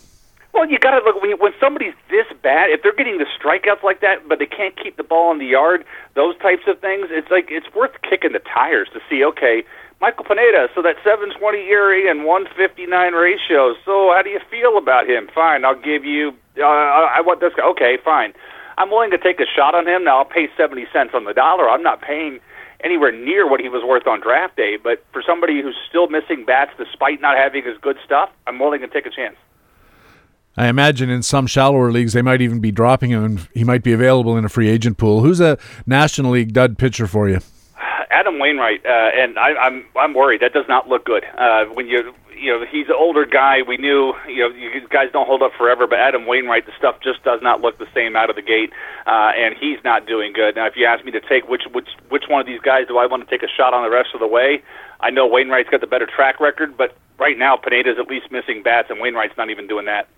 Well, you got to look when, you, when somebody's this bad. If they're getting the strikeouts like that, but they can't keep the ball in the yard, those types of things. It's like it's worth kicking the tires to see. Okay, Michael Pineda. So that 720 ERA and 159 ratio. So how do you feel about him? Fine, I'll give you. Uh, I want this guy. Okay, fine. I'm willing to take a shot on him. Now I'll pay 70 cents on the dollar. I'm not paying anywhere near what he was worth on draft day. But for somebody who's still missing bats despite not having his good stuff, I'm willing to take a chance. I imagine in some shallower leagues they might even be dropping him, and he might be available in a free agent pool. Who's a National League dud pitcher for you? Adam Wainwright, uh, and I, I'm I'm worried. That does not look good. Uh, when you you know he's an older guy. We knew you know you guys don't hold up forever, but Adam Wainwright, the stuff just does not look the same out of the gate, uh, and he's not doing good. Now, if you ask me to take which which which one of these guys do I want to take a shot on the rest of the way, I know Wainwright's got the better track record, but right now Pineda's at least missing bats, and Wainwright's not even doing that.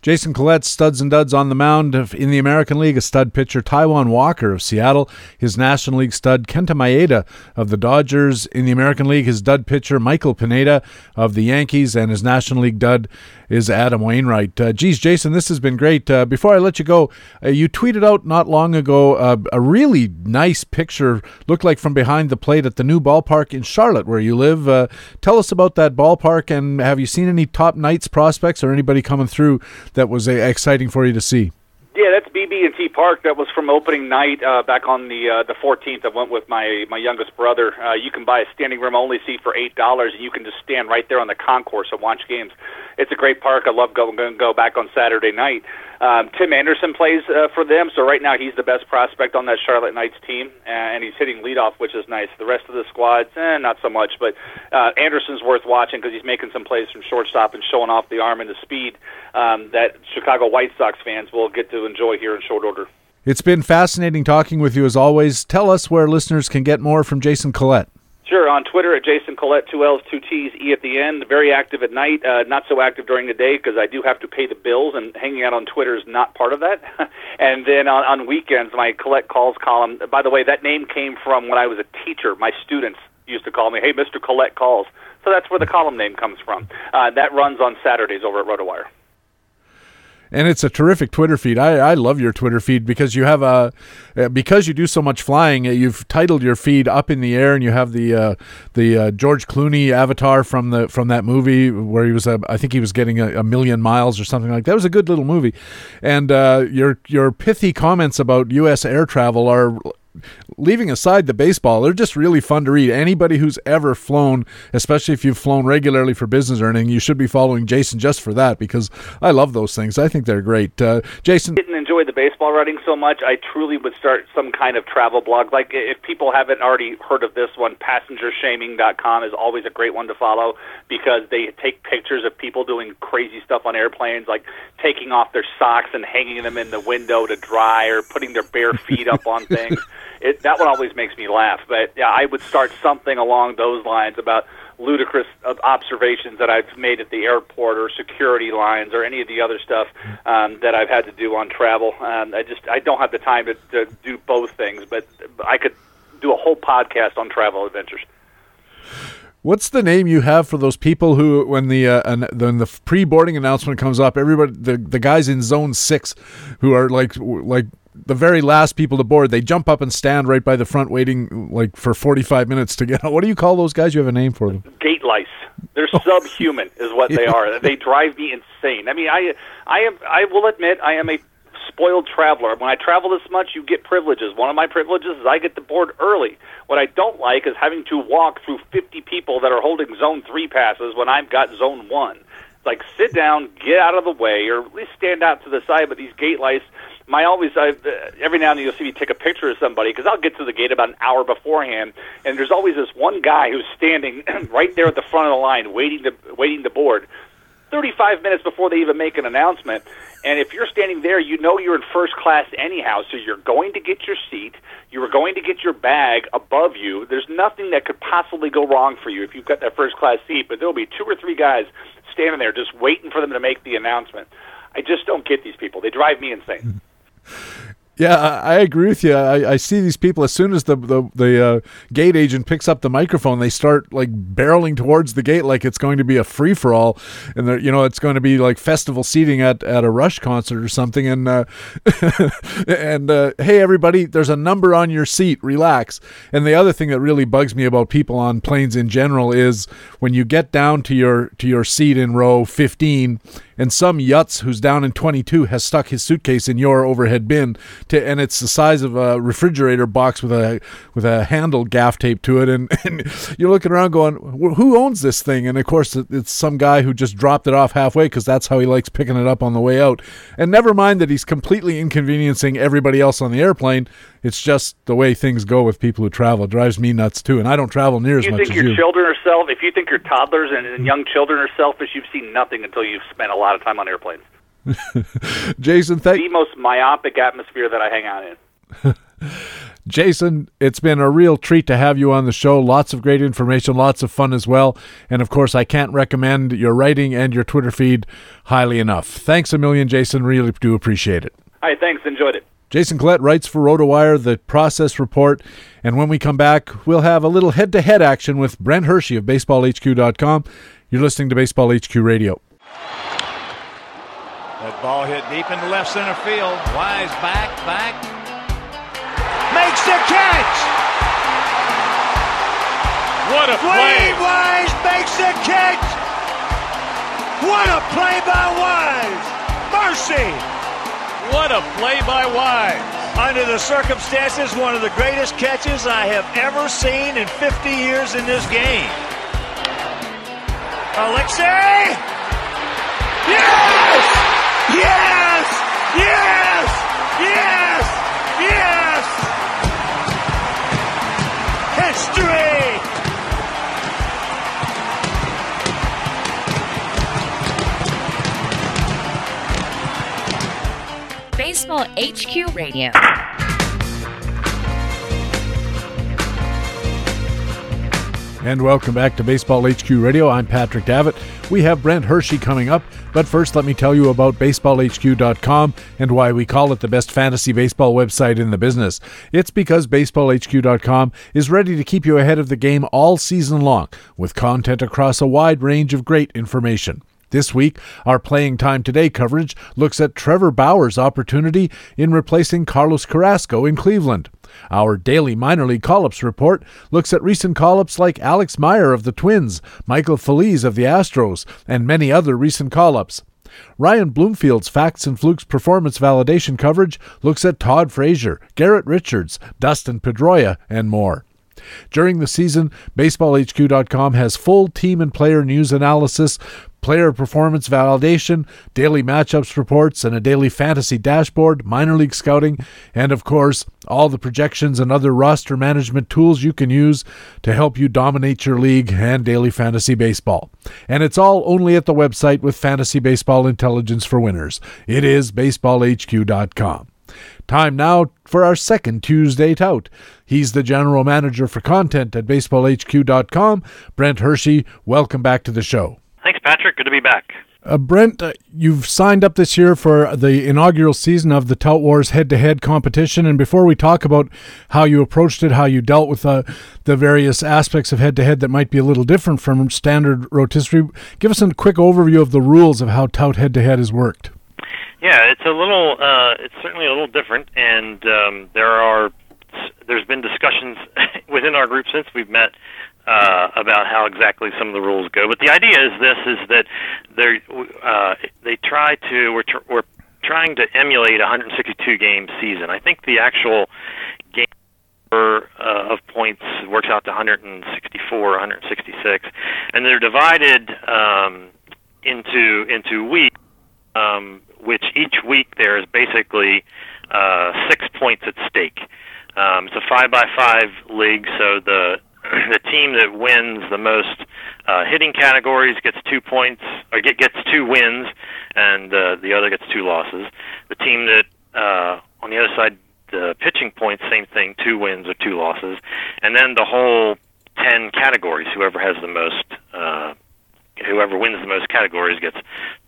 Jason Collette, studs and duds on the mound in the American League, a stud pitcher, Taijuan Walker of Seattle, his National League stud, Kenta Maeda of the Dodgers. In the American League, his dud pitcher, Michael Pineda of the Yankees, and his National League dud is Adam Wainwright. Uh, geez, Jason, this has been great. Uh, before I let you go, uh, you tweeted out not long ago uh, a really nice picture, looked like from behind the plate at the new ballpark in Charlotte, where you live. Uh, tell us about that ballpark, and have you seen any top Knights prospects or anybody coming through that was uh, exciting for you to see? Yeah, that's BB&T Park. That was from opening night uh, back on the uh, the 14th. I went with my my youngest brother. Uh, you can buy a standing room only seat for eight dollars, and you can just stand right there on the concourse and watch games. It's a great park. I love going go, go back on Saturday night. Um, Tim Anderson plays uh, for them, so right now he's the best prospect on that Charlotte Knights team, and he's hitting leadoff, which is nice. The rest of the squads, eh, not so much, but uh, Anderson's worth watching because he's making some plays from shortstop and showing off the arm and the speed um, that Chicago White Sox fans will get to enjoy here in short order. It's been fascinating talking with you as always. Tell us where listeners can get more from Jason Collette. Sure, on Twitter at Jason Collette, two L's, two T's, E at the end. Very active at night, uh, not so active during the day because I do have to pay the bills, and hanging out on Twitter is not part of that. <laughs> and then on, on weekends, my Collette Calls column. By the way, that name came from when I was a teacher. My students used to call me, "Hey, Mr. Collette Calls." So that's where the column name comes from. Uh, that runs on Saturdays over at RotoWire and it's a terrific Twitter feed. I, I love your Twitter feed because you have a uh, because you do so much flying. Uh, you've titled your feed "Up in the Air" and you have the uh, the uh, George Clooney avatar from the from that movie where he was uh, I think he was getting a, a, million miles or something like that. Was a good little movie, and uh, your your pithy comments about U.S. air travel are leaving aside the baseball, they're just really fun to read. Anybody who's ever flown, especially if you've flown regularly for business or anything, you should be following Jason just for that because I love those things. I think they're great. Uh, Jason didn't enjoy the baseball writing so much. I truly would start some kind of travel blog. Like if people haven't already heard of this one, passengershaming.com is always a great one to follow because they take pictures of people doing crazy stuff on airplanes, like taking off their socks and hanging them in the window to dry or putting their bare feet up on <laughs> things it that one always makes me laugh. But yeah, I would start something along those lines about ludicrous observations that I've made at the airport or security lines or any of the other stuff um, that I've had to do on travel. Um, I just I don't have the time to, to do both things, but I could do a whole podcast on travel adventures. What's the name you have for those people who, when the uh, an, when the pre-boarding announcement comes up, everybody the the guys in zone six, who are like like the very last people to board, they jump up and stand right by the front, waiting like for forty-five minutes to get. out. What do you call those guys? You have a name for them? Gate lice. They're oh. subhuman, is what they <laughs> are. They drive me insane. I mean, I I am I will admit I am a spoiled traveler. When I travel this much, you get privileges. One of my privileges is I get to board early. What I don't like is having to walk through 50 people that are holding zone 3 passes when I've got zone 1. It's like sit down, get out of the way, or at least stand out to the side. But these gate lice, my always I, every now and then you'll see me take a picture of somebody because I'll get to the gate about an hour beforehand, and there's always this one guy who's standing <clears throat> right there at the front of the line, waiting to waiting to board. 35 minutes before they even make an announcement. And if you're standing there, you know you're in first class anyhow, so you're going to get your seat. You are going to get your bag above you. There's nothing that could possibly go wrong for you if you've got that first class seat, but there'll be two or three guys standing there just waiting for them to make the announcement. I just don't get these people. They drive me insane. Mm-hmm. Yeah, I, agree with you. I, I, see these people as soon as the the, the uh, gate agent picks up the microphone, they start like barreling towards the gate like it's going to be a free for all, and you know it's going to be like festival seating at, at a Rush concert or something. And uh, <laughs> and uh, hey, everybody, there's a number on your seat. Relax. And the other thing that really bugs me about people on planes in general is when you get down to your to your seat in row 15 and some yutz who's down in 22 has stuck his suitcase in your overhead bin to, and it's the size of a refrigerator box with a with a handle gaff tape to it. And, <laughs> and you're looking around going who owns this thing? And of course it's some guy who just dropped it off halfway because that's how he likes picking it up on the way out. And never mind that he's completely inconveniencing everybody else on the airplane it's just the way things go with people who travel. It drives me nuts too, and I don't travel near as you much as you. You think your children are self. If you think your toddlers and, and young children are selfish, you've seen nothing until you've spent a lot of time on airplanes. <laughs> Jason, thank the most myopic atmosphere that I hang out in. <laughs> Jason, it's been a real treat to have you on the show. Lots of great information, lots of fun as well. And of course, I can't recommend your writing and your Twitter feed highly enough. Thanks a million, Jason. Really do appreciate it. All right, thanks. Enjoyed it. Jason Collette writes for RotoWire, the process report. And when we come back, we'll have a little head to head action with Brent Hershey of BaseballHQ.com. You're listening to Baseball HQ Radio. That ball hit deep into left center field. Wise back, back. Makes the catch! What a play! Dewayne Wise makes the catch! What a play by Wise! Mercy! What a play by Wise. Under the circumstances, one of the greatest catches I have ever seen in 50 years in this game. Alexei! Yes! Yes! Yes! Yes! Yes! History! HQ Radio. And welcome back to Baseball HQ Radio. I'm Patrick Davitt. We have Brent Hershey coming up, but first let me tell you about BaseballHQ.com and why we call it the best fantasy baseball website in the business. It's because BaseballHQ.com is ready to keep you ahead of the game all season long with content across a wide range of great information. This week, our Playing Time Today coverage looks at Trevor Bauer's opportunity in replacing Carlos Carrasco in Cleveland. Our daily minor league call-ups report looks at recent call-ups like Alex Meyer of the Twins, Michael Feliz of the Astros, and many other recent call-ups. Ryan Bloomfield's Facts and Flukes performance validation coverage looks at Todd Frazier, Garrett Richards, Dustin Pedroia, and more. During the season, BaseballHQ.com has full team and player news analysis, player performance validation, daily matchups reports, and a daily fantasy dashboard, minor league scouting, and of course, all the projections and other roster management tools you can use to help you dominate your league and daily fantasy baseball. And it's all only at the website with fantasy baseball intelligence for winners. It is baseballhq.com. Time now for our second Tuesday tout. He's the general manager for content at baseballhq.com. Brent Hershey, welcome back to the show. Thanks, Patrick. Good to be back. Uh, Brent, uh, you've signed up this year for the inaugural season of the Tout Wars head-to-head competition. And before we talk about how you approached it, how you dealt with uh, the various aspects of head-to-head that might be a little different from standard rotisserie, give us a quick overview of the rules of how Tout head-to-head has worked. Yeah, it's a little, uh, it's certainly a little different, and um, there are, there's been discussions <laughs> within our group since we've met uh, about how exactly some of the rules go. But the idea is this: is that they uh, they try to we're tr- we're trying to emulate a 162 game season. I think the actual game number uh, of points works out to 164, 166, and they're divided um, into into weeks, um, which each week there is basically uh, six points at stake. Um, it's a five by five league, so the the team that wins the most uh, hitting categories gets two points, or get, gets two wins, and uh, the other gets two losses. The team that uh, on the other side, the pitching points, same thing, two wins or two losses, and then the whole ten categories. Whoever has the most, uh, whoever wins the most categories gets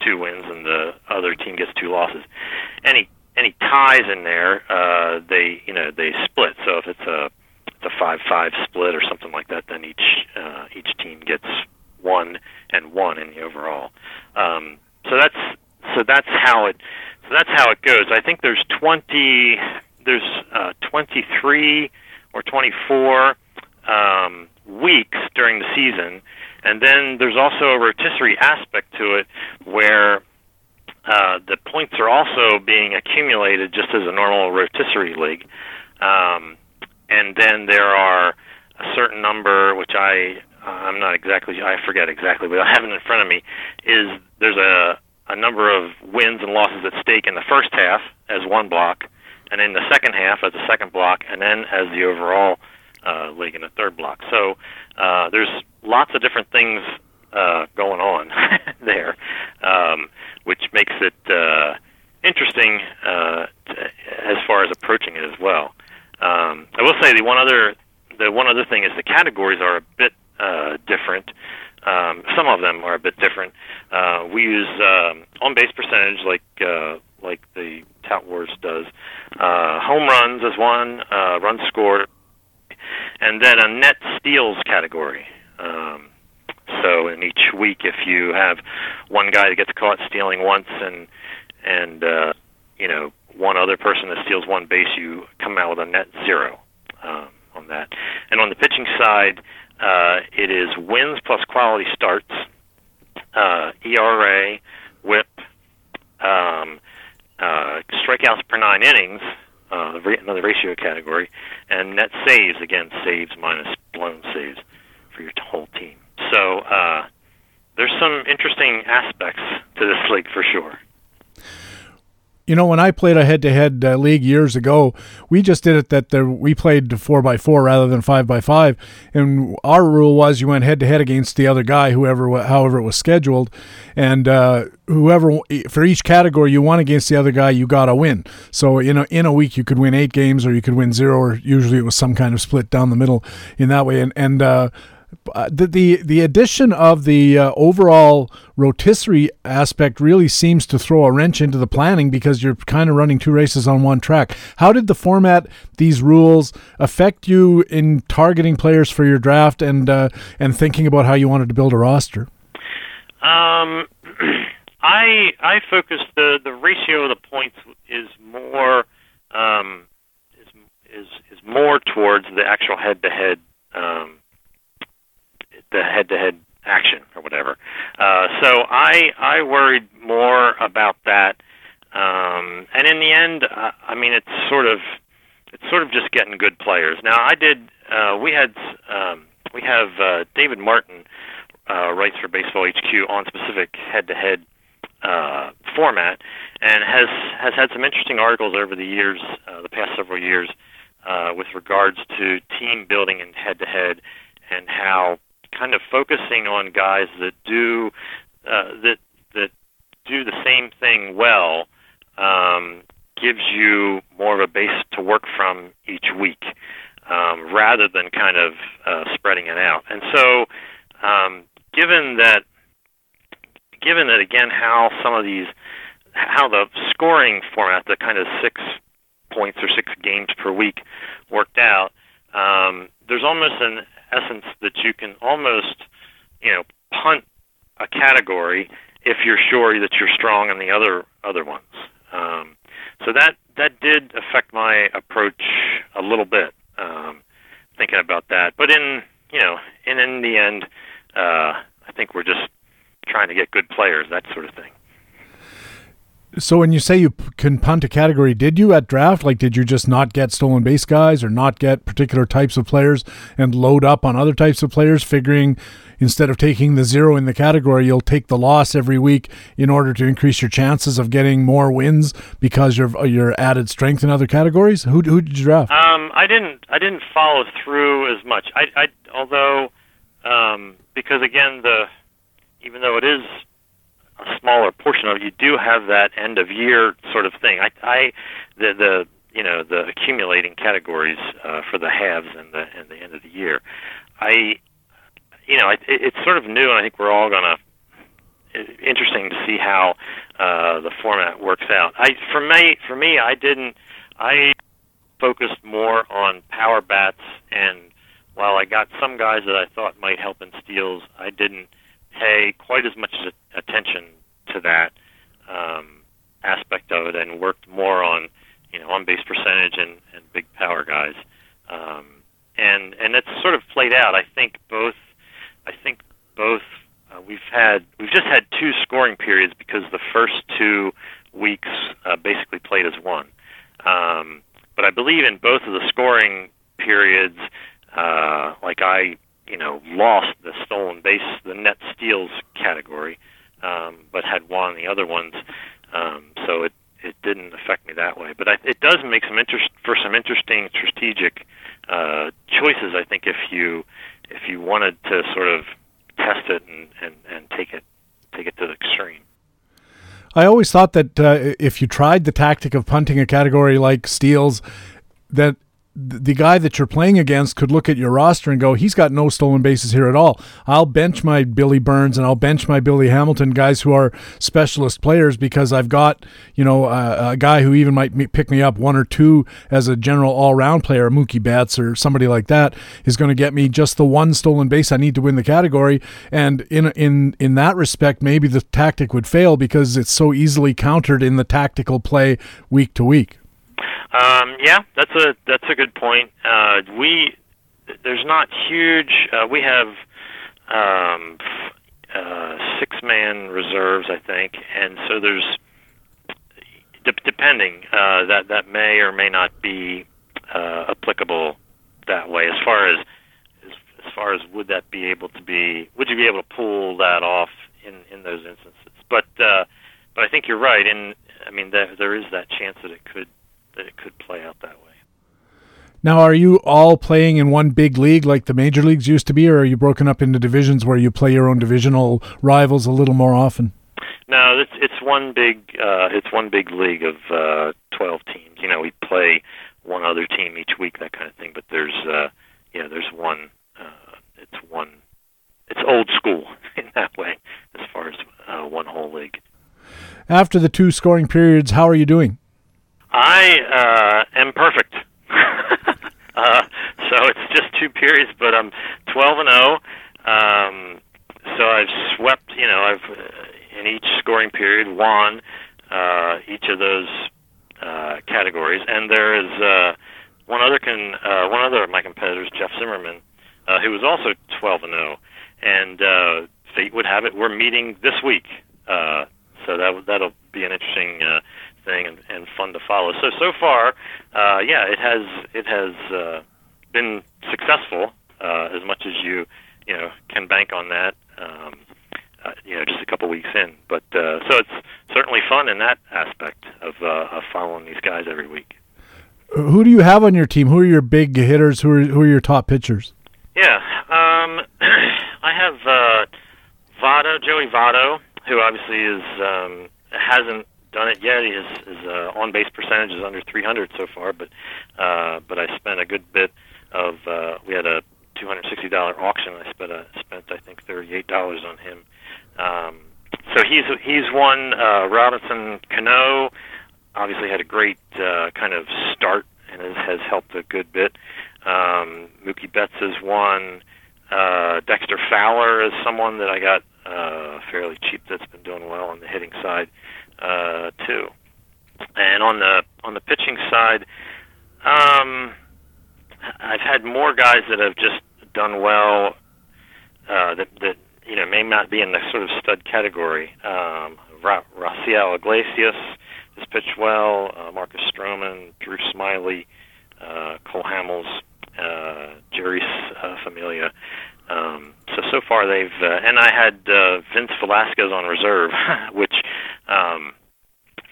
two wins, and the other team gets two losses. Any any ties in there, uh, they you know they split. So if it's a it's a five five split or something like that, then each uh, each team gets one and one in the overall. Um, so that's so that's how it so that's how it goes. I think there's 20 there's uh, 23 or 24 um, weeks during the season, and then there's also a rotisserie aspect to it where uh, the points are also being accumulated just as a normal rotisserie league. Um, and then there are a certain number, which I I'm not exactly I forget exactly, but I have it in front of me. Is there's a a number of wins and losses at stake in the first half as one block, and in the second half as a second block, and then as the overall uh, league in the third block. So uh, there's lots of different things uh, going on <laughs> there, um, which makes it uh, interesting uh, to, as far as approaching it as well. Um, I will say the one other the one other thing is the categories are a bit uh, different. Um, some of them are a bit different. Uh, we use um, on base percentage like uh, like the Tout Wars does. Uh, home runs as one, uh, runs scored, and then a net steals category. Um, so in each week, if you have one guy that gets caught stealing once and and uh, you know one other person that steals one base, you come out with a net zero um, on that. And on the pitching side, uh, it is wins plus quality starts, uh, ERA, WHIP, um, uh, strikeouts per nine innings, uh, another ratio category, and net saves again, saves minus blown saves for your whole team. So uh, there's some interesting aspects to this league for sure. You know, when I played a head-to-head uh, league years ago, we just did it that we played four by four rather than five by five, and our rule was you went head-to-head against the other guy, whoever, however it was scheduled, and uh, whoever for each category you won against the other guy, you got a win. So in a in a week you could win eight games, or you could win zero, or usually it was some kind of split down the middle in that way, and and. Uh, uh, the, the the addition of the uh, overall rotisserie aspect really seems to throw a wrench into the planning because you're kind of running two races on one track. How did the format, these rules, affect you in targeting players for your draft and uh, and thinking about how you wanted to build a roster? Um, <clears throat> I I focus the the ratio of the points is more um, is is is more towards the actual head to head um the head-to-head action or whatever. Uh, so I I worried more about that, um, and in the end, uh, I mean, it's sort of it's sort of just getting good players. Now I did uh, we had um, we have uh, David Martin uh, writes for Baseball HQ on specific head-to-head uh, format, and has has had some interesting articles over the years, uh, the past several years, uh, with regards to team building and head-to-head, and how kind of focusing on guys that do uh, that that do the same thing well um, gives you more of a base to work from each week, um, rather than kind of uh, spreading it out. And so, um, given that, given that again, how some of these, how the scoring format, the kind of six points or six games per week, worked out. Um, there's almost an essence that you can almost, you know, punt a category if you're sure that you're strong in the other other ones. Um, so that that did affect my approach a little bit, um, thinking about that. But in you know, in in the end, uh, I think we're just trying to get good players, that sort of thing. So when you say you can punt a category, did you at draft? Like, did you just not get stolen base guys or not get particular types of players and load up on other types of players, figuring instead of taking the zero in the category, you'll take the loss every week in order to increase your chances of getting more wins because you're your added strength in other categories? Who who did you draft? Um, I didn't. I didn't follow through as much. I, I although um, because again the even though it is a smaller portion of it, you do have that end of year sort of thing. I, I the the you know the accumulating categories uh, for the halves and the and the end of the year. I you know it, it's sort of new, and I think we're all gonna interesting to see how uh, the format works out. I for me for me I didn't I focused more on power bats and while I got some guys that I thought might help in steals, I didn't pay quite as much attention to that um, aspect of it and worked more on you know on base percentage and, and big power guys. Um, and and it's sort of played out. I think both. I think both. Uh, we've had we've just had two scoring periods because the first two weeks uh, basically played as one. Um, but I believe in both of the scoring periods, uh, like I you know, lost the stolen base, the net steals category, um, but had won the other ones. Um, so it it didn't affect me that way. But I, it does make some interest for some interesting strategic uh, choices. I think if you if you wanted to sort of test it and, and, and take it take it to the extreme. I always thought that uh, if you tried the tactic of punting a category like steals, that the guy that you're playing against could look at your roster and go, he's got no stolen bases here at all. I'll bench my Billy Burns and I'll bench my Billy Hamilton guys who are specialist players because I've got, you know, a, a guy who even might pick me up one or two as a general all round player, Mookie Betts or somebody like that is going to get me just the one stolen base I need to win the category. And in, in, in that respect, maybe the tactic would fail because it's so easily countered in the tactical play week to week. Um, yeah, that's a that's a good point. Uh, we there's not huge. Uh, we have um, uh, six man reserves, I think, and so there's de- depending uh, that that may or may not be uh, applicable that way. As far as, as as far as would that be able to be? Would you be able to pull that off in in those instances? But uh, but I think you're right. And I mean, there there is that chance that it could that it could play out that way. Now, are you all playing in one big league like the major leagues used to be, or are you broken up into divisions where you play your own divisional rivals a little more often? No, it's it's one big uh, it's one big league of uh, twelve teams. You know, we play one other team each week, that kind of thing. But there's uh, yeah, there's one. Uh, it's one. It's old school <laughs> in that way, as far as uh, one whole league. After the two scoring periods, how are you doing? I uh, am perfect. <laughs> uh, so it's just two periods, but I'm 12 and 0. Um, so I've swept. You know, I've uh, in each scoring period won uh, each of those uh, categories, and there is uh, one other can uh, one other of my competitors, Jeff Zimmerman, uh, who was also 12 and 0, and uh, fate would have it we're meeting this week. Uh, so that that'll be an interesting uh, thing and, and fun to follow. So so far, uh, yeah, it has it has uh, been successful uh, as much as you you know can bank on that. Um, uh, you know, just a couple weeks in, but uh, so it's certainly fun in that aspect of, uh, of following these guys every week. Who do you have on your team? Who are your big hitters? Who are who are your top pitchers? Yeah, um, <clears throat> I have uh, Votto, Joey Votto, who obviously is um, hasn't done it yet. His, his uh, on base percentage is under 300 so far, but uh, but I spent a good bit of. Uh, we had a $260 auction. I spent a, spent I think $38 on him. Um, so he's he's won. Uh, Robinson Cano obviously had a great uh, kind of start and has, has helped a good bit. Um, Mookie Betts has won. Uh, Dexter Fowler is someone that I got uh, fairly cheap that's been doing well on the hitting side uh, too. And on the on the pitching side, um, I've had more guys that have just done well uh, that that you know may not be in the sort of stud category. Um, Ra- Raisel Iglesias has pitched well. Uh, Marcus Stroman, Drew Smyly, uh, Cole Hamels, uh, Jeurys uh, Familia. Um, so so far they've uh, and I had uh, Vince Velasquez on reserve, <laughs> which um,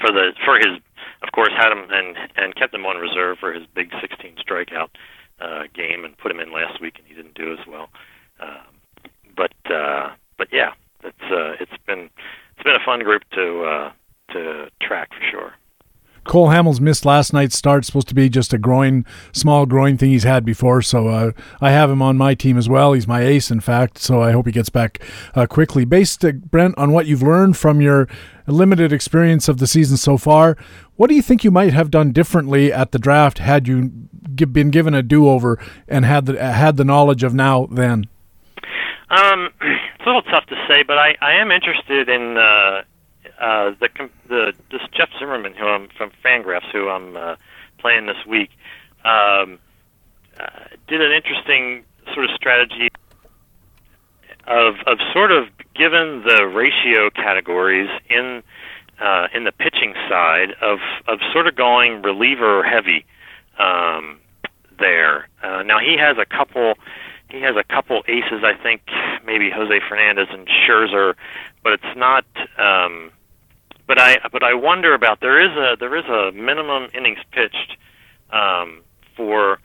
for the for his of course had him and and kept him on reserve for his big 16 strikeout uh, game and put him in last week and he didn't do as well. Um, but uh, but yeah, it's uh, it's been it's been a fun group to uh, to track for sure. Cole Hamels missed last night's start. Supposed to be just a groin, small groin thing he's had before. So uh, I have him on my team as well. He's my ace, in fact. So I hope he gets back uh, quickly. Based, uh, Brent, on what you've learned from your limited experience of the season so far, what do you think you might have done differently at the draft had you been given a do-over and had the had the knowledge of now then? Um, <clears throat> it's a little tough to say, but I, I am interested in uh, uh, the the this Jeff Zimmerman, who I'm from Fangraphs, who I'm uh, playing this week, um, uh, did an interesting sort of strategy of of sort of given the ratio categories in uh, in the pitching side of of sort of going reliever heavy um, there. Uh, now he has a couple. He has a couple aces, I think, maybe Jose Fernandez and Scherzer, but it's not. Um, but I but I wonder about there is a there is a minimum innings pitched um, for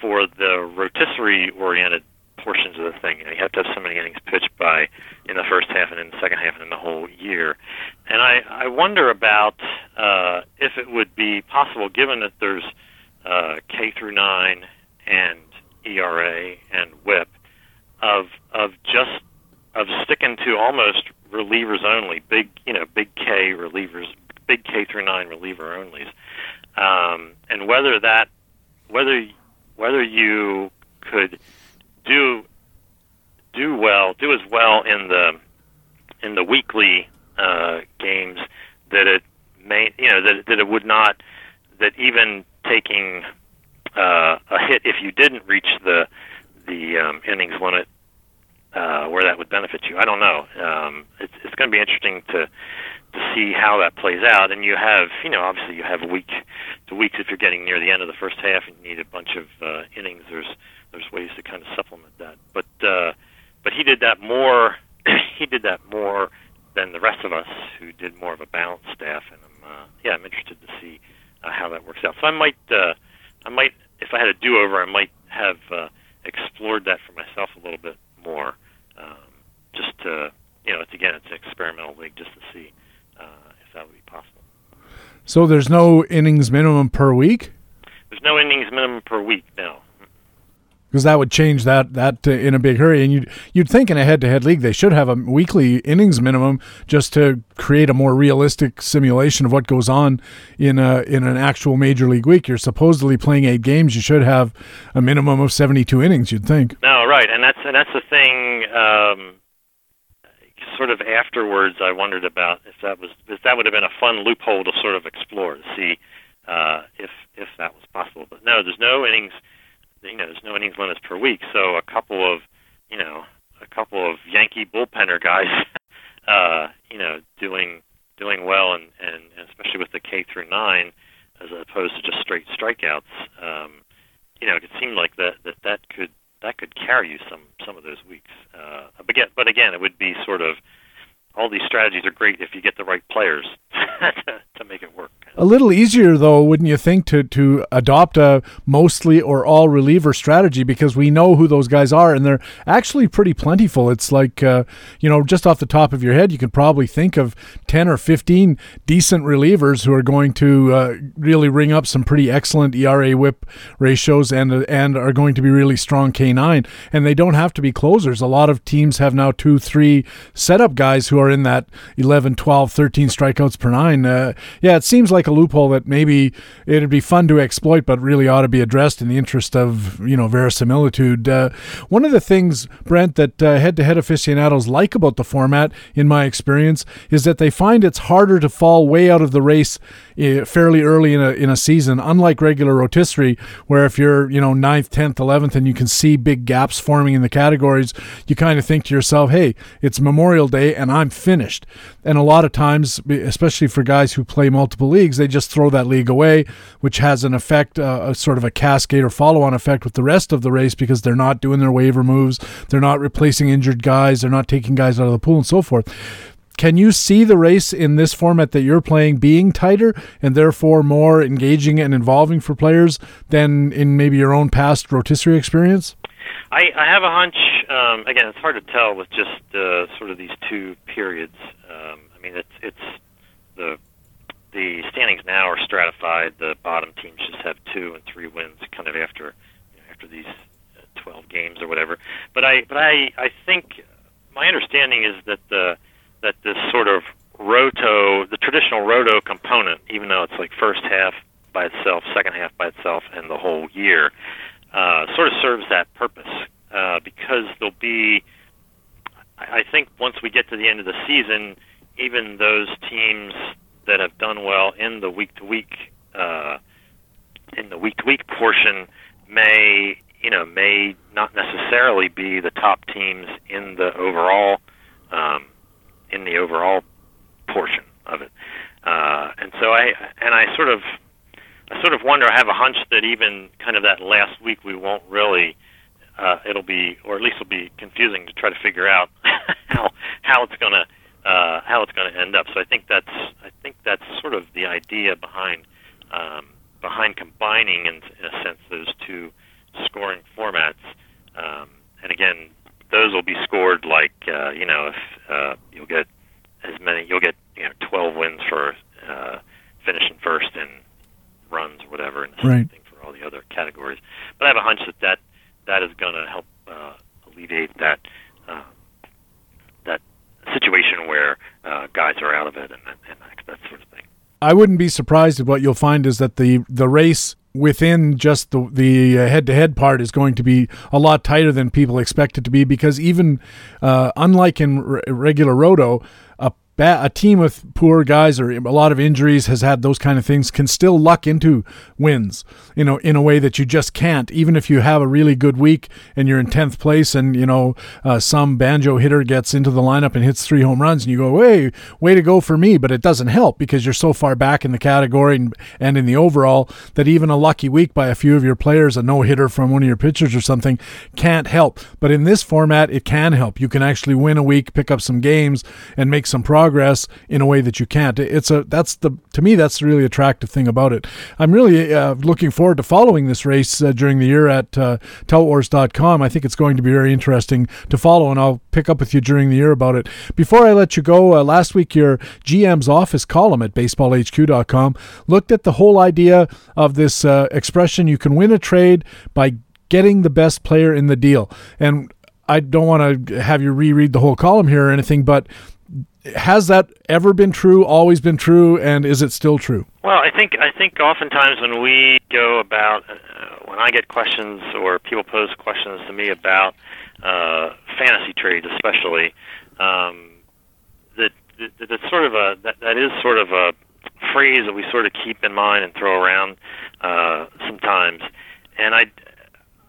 for the rotisserie oriented portions of the thing. You, know, you have to have so many innings pitched by in the first half and in the second half and in the whole year. And I I wonder about uh, if it would be possible, given that there's uh, K through nine and ERA and WHIP, of of just of sticking to almost relievers only, big you know big K relievers, big K through nine reliever onlys, um, and whether that whether whether you could do do well, do as well in the in the weekly uh, games that it may you know that that it would not that even taking uh, a hit if you didn't reach the the um, innings limit uh, where that would benefit you. I don't know. Um, it's it's going to be interesting to to see how that plays out. And you have, you know, obviously you have week to weeks if you're getting near the end of the first half and you need a bunch of uh, innings. There's there's ways to kind of supplement that. But uh, but he did that more. <coughs> he did that more than the rest of us who did more of a balanced staff. And I'm uh, yeah, I'm interested to see uh, how that works out. So I might uh, I might if I had a do over, I might have uh, explored that for myself a little bit more, um, just to you know, it's again, it's an experimental league just to see uh, if that would be possible. So there's no innings minimum per week. There's no innings minimum per week. No. Because that would change that that uh, in a big hurry, and you'd you'd think in a head-to-head league they should have a weekly innings minimum just to create a more realistic simulation of what goes on in a in an actual major league week. You're supposedly playing eight games, you should have a minimum of 72 innings. You'd think. No, right, and that's and that's the thing. Um, sort of afterwards, I wondered about if that was if that would have been a fun loophole to sort of explore to see uh, if if that was possible. But no, there's no innings. You know, there's no innings limits per week. So a couple of you know a couple of Yankee bullpenner guys, <laughs> uh, you know, doing doing well, and, and especially with the K through nine, as opposed to just straight strikeouts. Um, you know, it seemed like that that that could that could carry you some some of those weeks. Uh, but again, but again, it would be sort of all these strategies are great if you get the right players <laughs> to, make it work. A little easier, though, wouldn't you think, to to adopt a mostly or all reliever strategy because we know who those guys are and they're actually pretty plentiful. It's like, uh, you know, just off the top of your head, you could probably think of 10 or 15 decent relievers who are going to uh, really ring up some pretty excellent ERA whip ratios and, and are going to be really strong K9. And they don't have to be closers. A lot of teams have now two, three setup guys who are in that 11, 12, 13 strikeouts per nine. Uh, yeah, it seems like a loophole that maybe it'd be fun to exploit, but really ought to be addressed in the interest of you know verisimilitude. Uh, one of the things, Brent, that uh, head-to-head aficionados like about the format, in my experience, is that they find it's harder to fall way out of the race fairly early in a in a season. Unlike regular rotisserie, where if you're you know ninth, tenth, eleventh, and you can see big gaps forming in the categories, you kind of think to yourself, "Hey, it's Memorial Day, and I'm I'm finished. And a lot of times, especially for guys who play multiple leagues, they just throw that league away, which has an effect, uh, a sort of a cascade or follow on effect with the rest of the race because they're not doing their waiver moves, they're not replacing injured guys, they're not taking guys out of the pool, and so forth. Can you see the race in this format that you're playing being tighter and therefore more engaging and involving for players than in maybe your own past rotisserie experience? I, I have a hunch. Um, again, it's hard to tell with just uh, sort of these two periods. Um, I mean, it's it's the the standings now are stratified. The bottom teams just have two and three wins, kind of after you know, after these uh, 12 games or whatever. But I but I I think my understanding is that the that this sort of roto, the traditional roto component, even though it's like first half by itself, second half by itself, and the whole year, uh, sort of serves that purpose uh, because there'll be. I think once we get to the end of the season, even those teams that have done well in the week to week in the week to week portion may you know may not necessarily be the top teams in the overall um, in the overall portion of it. Uh, and so I and I sort of I sort of wonder. I have a hunch that even kind of that last week we won't really. Uh, it'll be, or at least it'll be confusing to try to figure out <laughs> how how it's gonna uh, how it's gonna end up. So I think that's I think that's sort of the idea behind um, behind combining, in, in a sense, those two scoring formats. Um, and again, those will be scored like uh, you know if uh, you'll get as many you'll get you know 12 wins for uh, finishing first in runs or whatever, and the same Right. thing for all the other categories. But I have a hunch that that, that is going to help uh, alleviate that uh, that situation where uh, guys are out of it and, and that, that sort of thing. I wouldn't be surprised if what you'll find is that the the race within just the the head to head part is going to be a lot tighter than people expect it to be because even uh, unlike in r- regular roto, a a team with poor guys or a lot of injuries has had those kind of things can still luck into wins you know in a way that you just can't. Even if you have a really good week and you're in 10th place and you know uh, some banjo hitter gets into the lineup and hits three home runs and you go way way to go for me but it doesn't help because you're so far back in the category and, and in the overall that even a lucky week by a few of your players a no hitter from one of your pitchers or something can't help. But in this format it can help. You can actually win a week pick up some games and make some progress in a way that you can't. It's a that's the to me that's the really attractive thing about it. I'm really uh, looking forward to following this race uh, during the year at uh, i think it's going to be very interesting to follow and i'll pick up with you during the year about it. Before i let you go uh, last week your gm's office column at baseballhq.com looked at the whole idea of this uh, expression you can win a trade by getting the best player in the deal. And i don't want to have you reread the whole column here or anything but has that ever been true always been true and is it still true Well, I think I think oftentimes when we go about uh, when I get questions or people pose questions to me about uh, fantasy trades, especially, um, that, that that's sort of a that, that is sort of a phrase that we sort of keep in mind and throw around uh, sometimes, and I,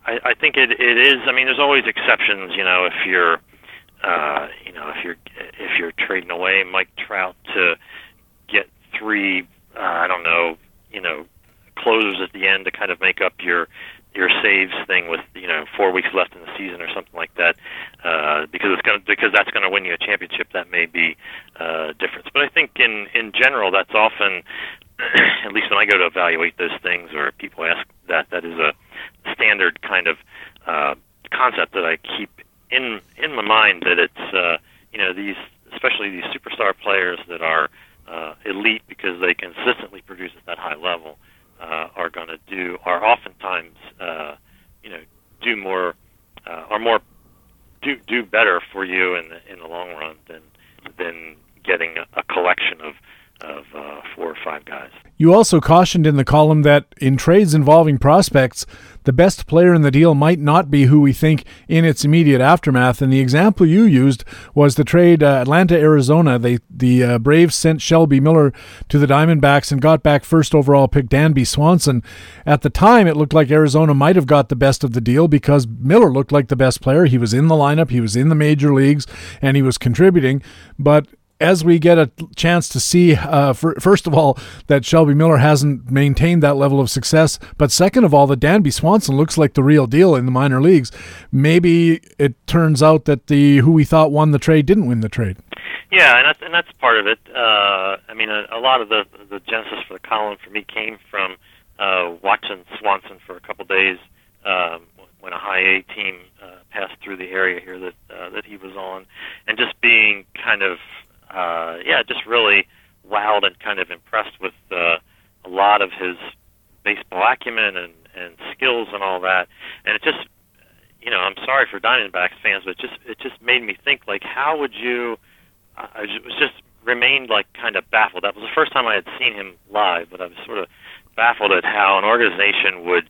I I think it it is. I mean, there's always exceptions. You know, if you're uh, you know, if you're if you're trading away Mike Trout to get three, uh, I don't know, you know, closers at the end to kind of make up your your saves thing with you know four weeks left in the season or something like that, uh, because it's to because that's going to win you a championship. That may be uh, difference, but I think in in general that's often, <clears throat> at least when I go to evaluate those things or people ask that, that is a standard kind of uh, concept that I keep in in my mind that it's uh, you know these especially these superstar players that are uh, elite because they consistently produce at that high level uh, are going to do are oftentimes uh, you know do more uh, are more do do better for you in the in the long run than than getting a, a collection of of uh, four or five guys. You also cautioned in the column that in trades involving prospects, the best player in the deal might not be who we think in its immediate aftermath. And the example you used was the trade uh, Atlanta Arizona. They the uh, Braves sent Shelby Miller to the Diamondbacks and got back first overall pick Dansby Swanson. At the time, it looked like Arizona might have got the best of the deal because Miller looked like the best player. He was in the lineup, he was in the major leagues, and he was contributing. But as we get a chance to see, uh, for, first of all, that Shelby Miller hasn't maintained that level of success, but second of all, that Dansby Swanson looks like the real deal in the minor leagues. Maybe it turns out that the who we thought won the trade didn't win the trade. Yeah, and that's and that's part of it. Uh, I mean, a, a lot of the the genesis for the column for me came from uh, watching Swanson for a couple days um, when a high A team uh, passed through the area here that uh, that he was on, and just being kind of uh, yeah, just really wowed and kind of impressed with uh, a lot of his baseball acumen and, and skills and all that. And it just, you know, I'm sorry for Diamondbacks fans, but it just it just made me think like, how would you? I was just remained like kind of baffled. That was the first time I had seen him live, but I was sort of baffled at how an organization would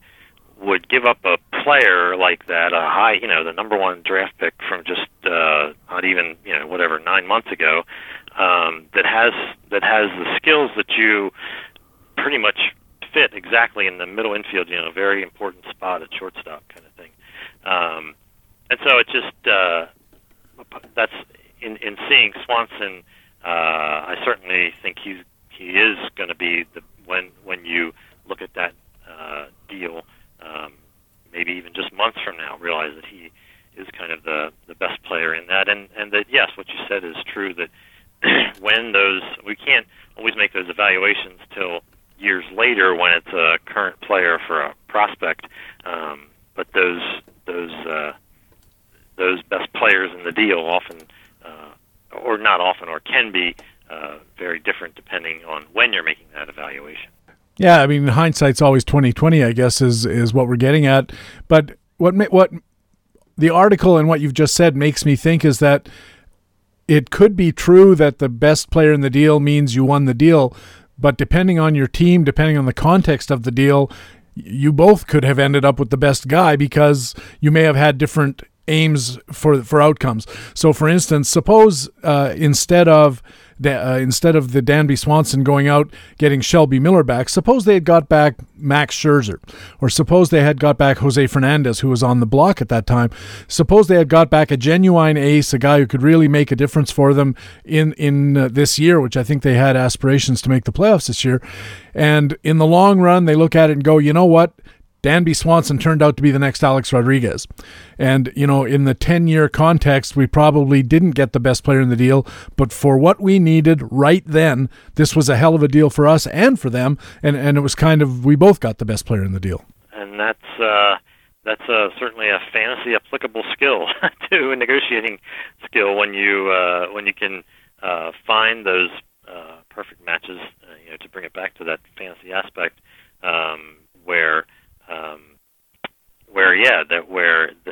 would give up a player like that, a high, you know, the number one draft pick from just uh, not even, you know, whatever nine months ago, um, that has that has the skills that you pretty much fit exactly in the middle infield, you know, a very important spot at shortstop kind of thing. Um, and so it just uh, that's in in seeing Swanson. Uh, I certainly think he's he is going to be the when when you look at that uh, deal um, maybe even just months from now, realize that he is kind of the the best player in that, and and that yes, what you said is true that <clears throat> when those we can't always make those evaluations till years later when it's a current player for a prospect, um, but those those uh, those best players in the deal often, uh, or not often, or can be uh, very different depending on when you're making that evaluation. Yeah, I mean, hindsight's always twenty twenty. I guess is is what we're getting at. But what what the article and what you've just said makes me think is that it could be true that the best player in the deal means you won the deal, but depending on your team, depending on the context of the deal, you both could have ended up with the best guy because you may have had different aims for for outcomes. So, for instance, suppose uh, instead of uh, instead of the Dansby Swanson going out getting Shelby Miller back, suppose they had got back Max Scherzer, or suppose they had got back Jose Fernandez, who was on the block at that time. Suppose they had got back a genuine ace, a guy who could really make a difference for them in in uh, this year, which I think they had aspirations to make the playoffs this year. And in the long run, they look at it and go, you know what? Dansby Swanson turned out to be the next Alex Rodriguez. And, you know, in the 10 year context, we probably didn't get the best player in the deal, but for what we needed right then, this was a hell of a deal for us and for them. And, and it was kind of, we both got the best player in the deal. And that's, uh, that's uh, certainly a fantasy applicable skill <laughs> to a negotiating skill when you, uh, when you can uh, find those uh, perfect matches, uh, you know, to bring it back to that fantasy aspect um, where um, where yeah, that where the,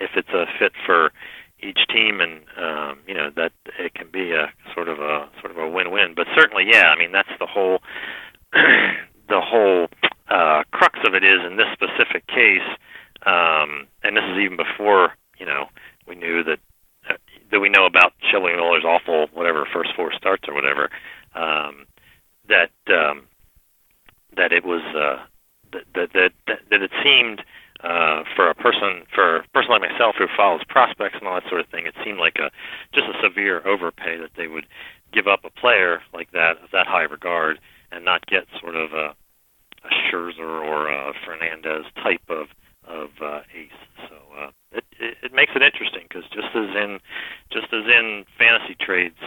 if it's a fit for each team, and um, you know that it can be a sort of a sort of a win-win. But certainly, yeah, I mean that's the whole <clears throat> the whole uh, crux of it is in this specific case, um, and this is even before you know we knew that uh, that we know about Shelby Miller's awful whatever first four starts or whatever. Um, that um, that it was uh, that that that, that it seemed uh, for a person for a person like myself who follows prospects and all that sort of thing, it seemed like a just a severe overpay that they would give up a player like that of that high regard and not get sort of a, a Scherzer or a Fernandez type of of uh, ace. So uh, it, it it makes it interesting because just as in just as in fantasy trades,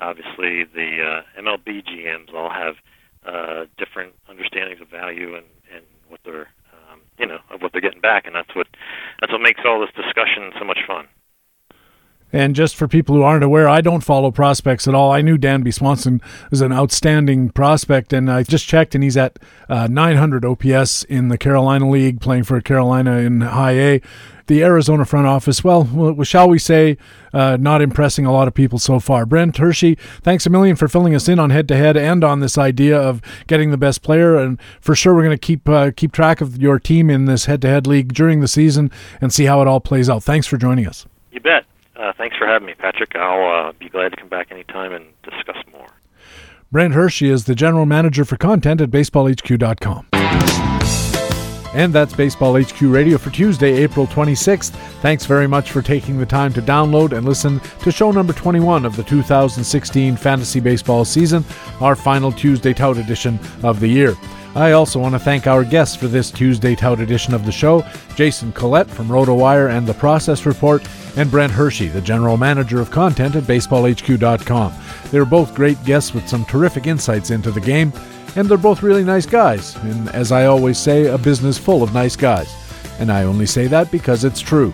obviously the uh, MLB GMs all have uh, different understandings of value and, and what they're um, you know of what they're getting back, and that's what that's what makes all this discussion so much fun. And just for people who aren't aware, I don't follow prospects at all. I knew Dansby Swanson was an outstanding prospect, and I just checked, and he's at uh, 900 OPS in the Carolina League, playing for Carolina in High A. The Arizona front office, well, well shall we say, uh, not impressing a lot of people so far. Brent Hershey, thanks a million for filling us in on head to head and on this idea of getting the best player. And for sure, we're going to keep uh, keep track of your team in this head to head league during the season and see how it all plays out. Thanks for joining us. You bet. Uh, thanks for having me, Patrick. I'll uh, be glad to come back anytime and discuss more. Brent Hershey is the general manager for content at baseballhq.com. And that's Baseball HQ Radio for Tuesday, April 26th. Thanks very much for taking the time to download and listen to show number 21 of the 2016 fantasy baseball season, our final Tuesday tout edition of the year. I also want to thank our guests for this Tuesday tout edition of the show Jason Collette from RotoWire and The Process Report, and Brent Hershey, the general manager of content at BaseballHQ.com. They're both great guests with some terrific insights into the game, and they're both really nice guys. And as I always say, a business full of nice guys. And I only say that because it's true.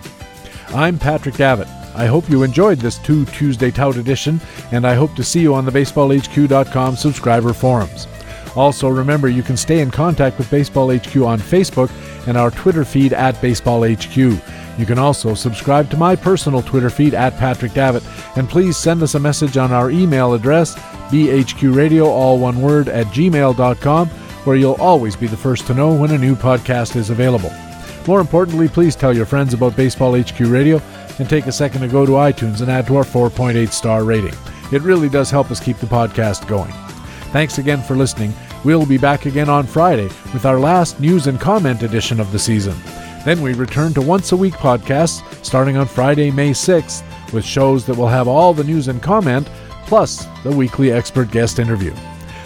I'm Patrick Davitt. I hope you enjoyed this two Tuesday Tout edition, and I hope to see you on the BaseballHQ.com subscriber forums. Also, remember you can stay in contact with Baseball HQ on Facebook and our Twitter feed at Baseball HQ. You can also subscribe to my personal Twitter feed at Patrick Davitt, and please send us a message on our email address, bhqradio, all one word, at gmail.com, where you'll always be the first to know when a new podcast is available. More importantly, please tell your friends about Baseball HQ Radio and take a second to go to iTunes and add to our 4.8 star rating. It really does help us keep the podcast going. Thanks again for listening. We'll be back again on Friday with our last news and comment edition of the season. Then we return to once a week podcasts starting on Friday, May 6th, with shows that will have all the news and comment, plus the weekly expert guest interview.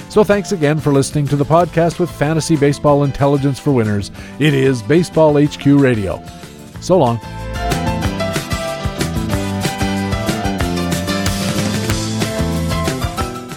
So thanks again for listening to the podcast with Fantasy Baseball Intelligence for Winners. It is Baseball HQ Radio. So long.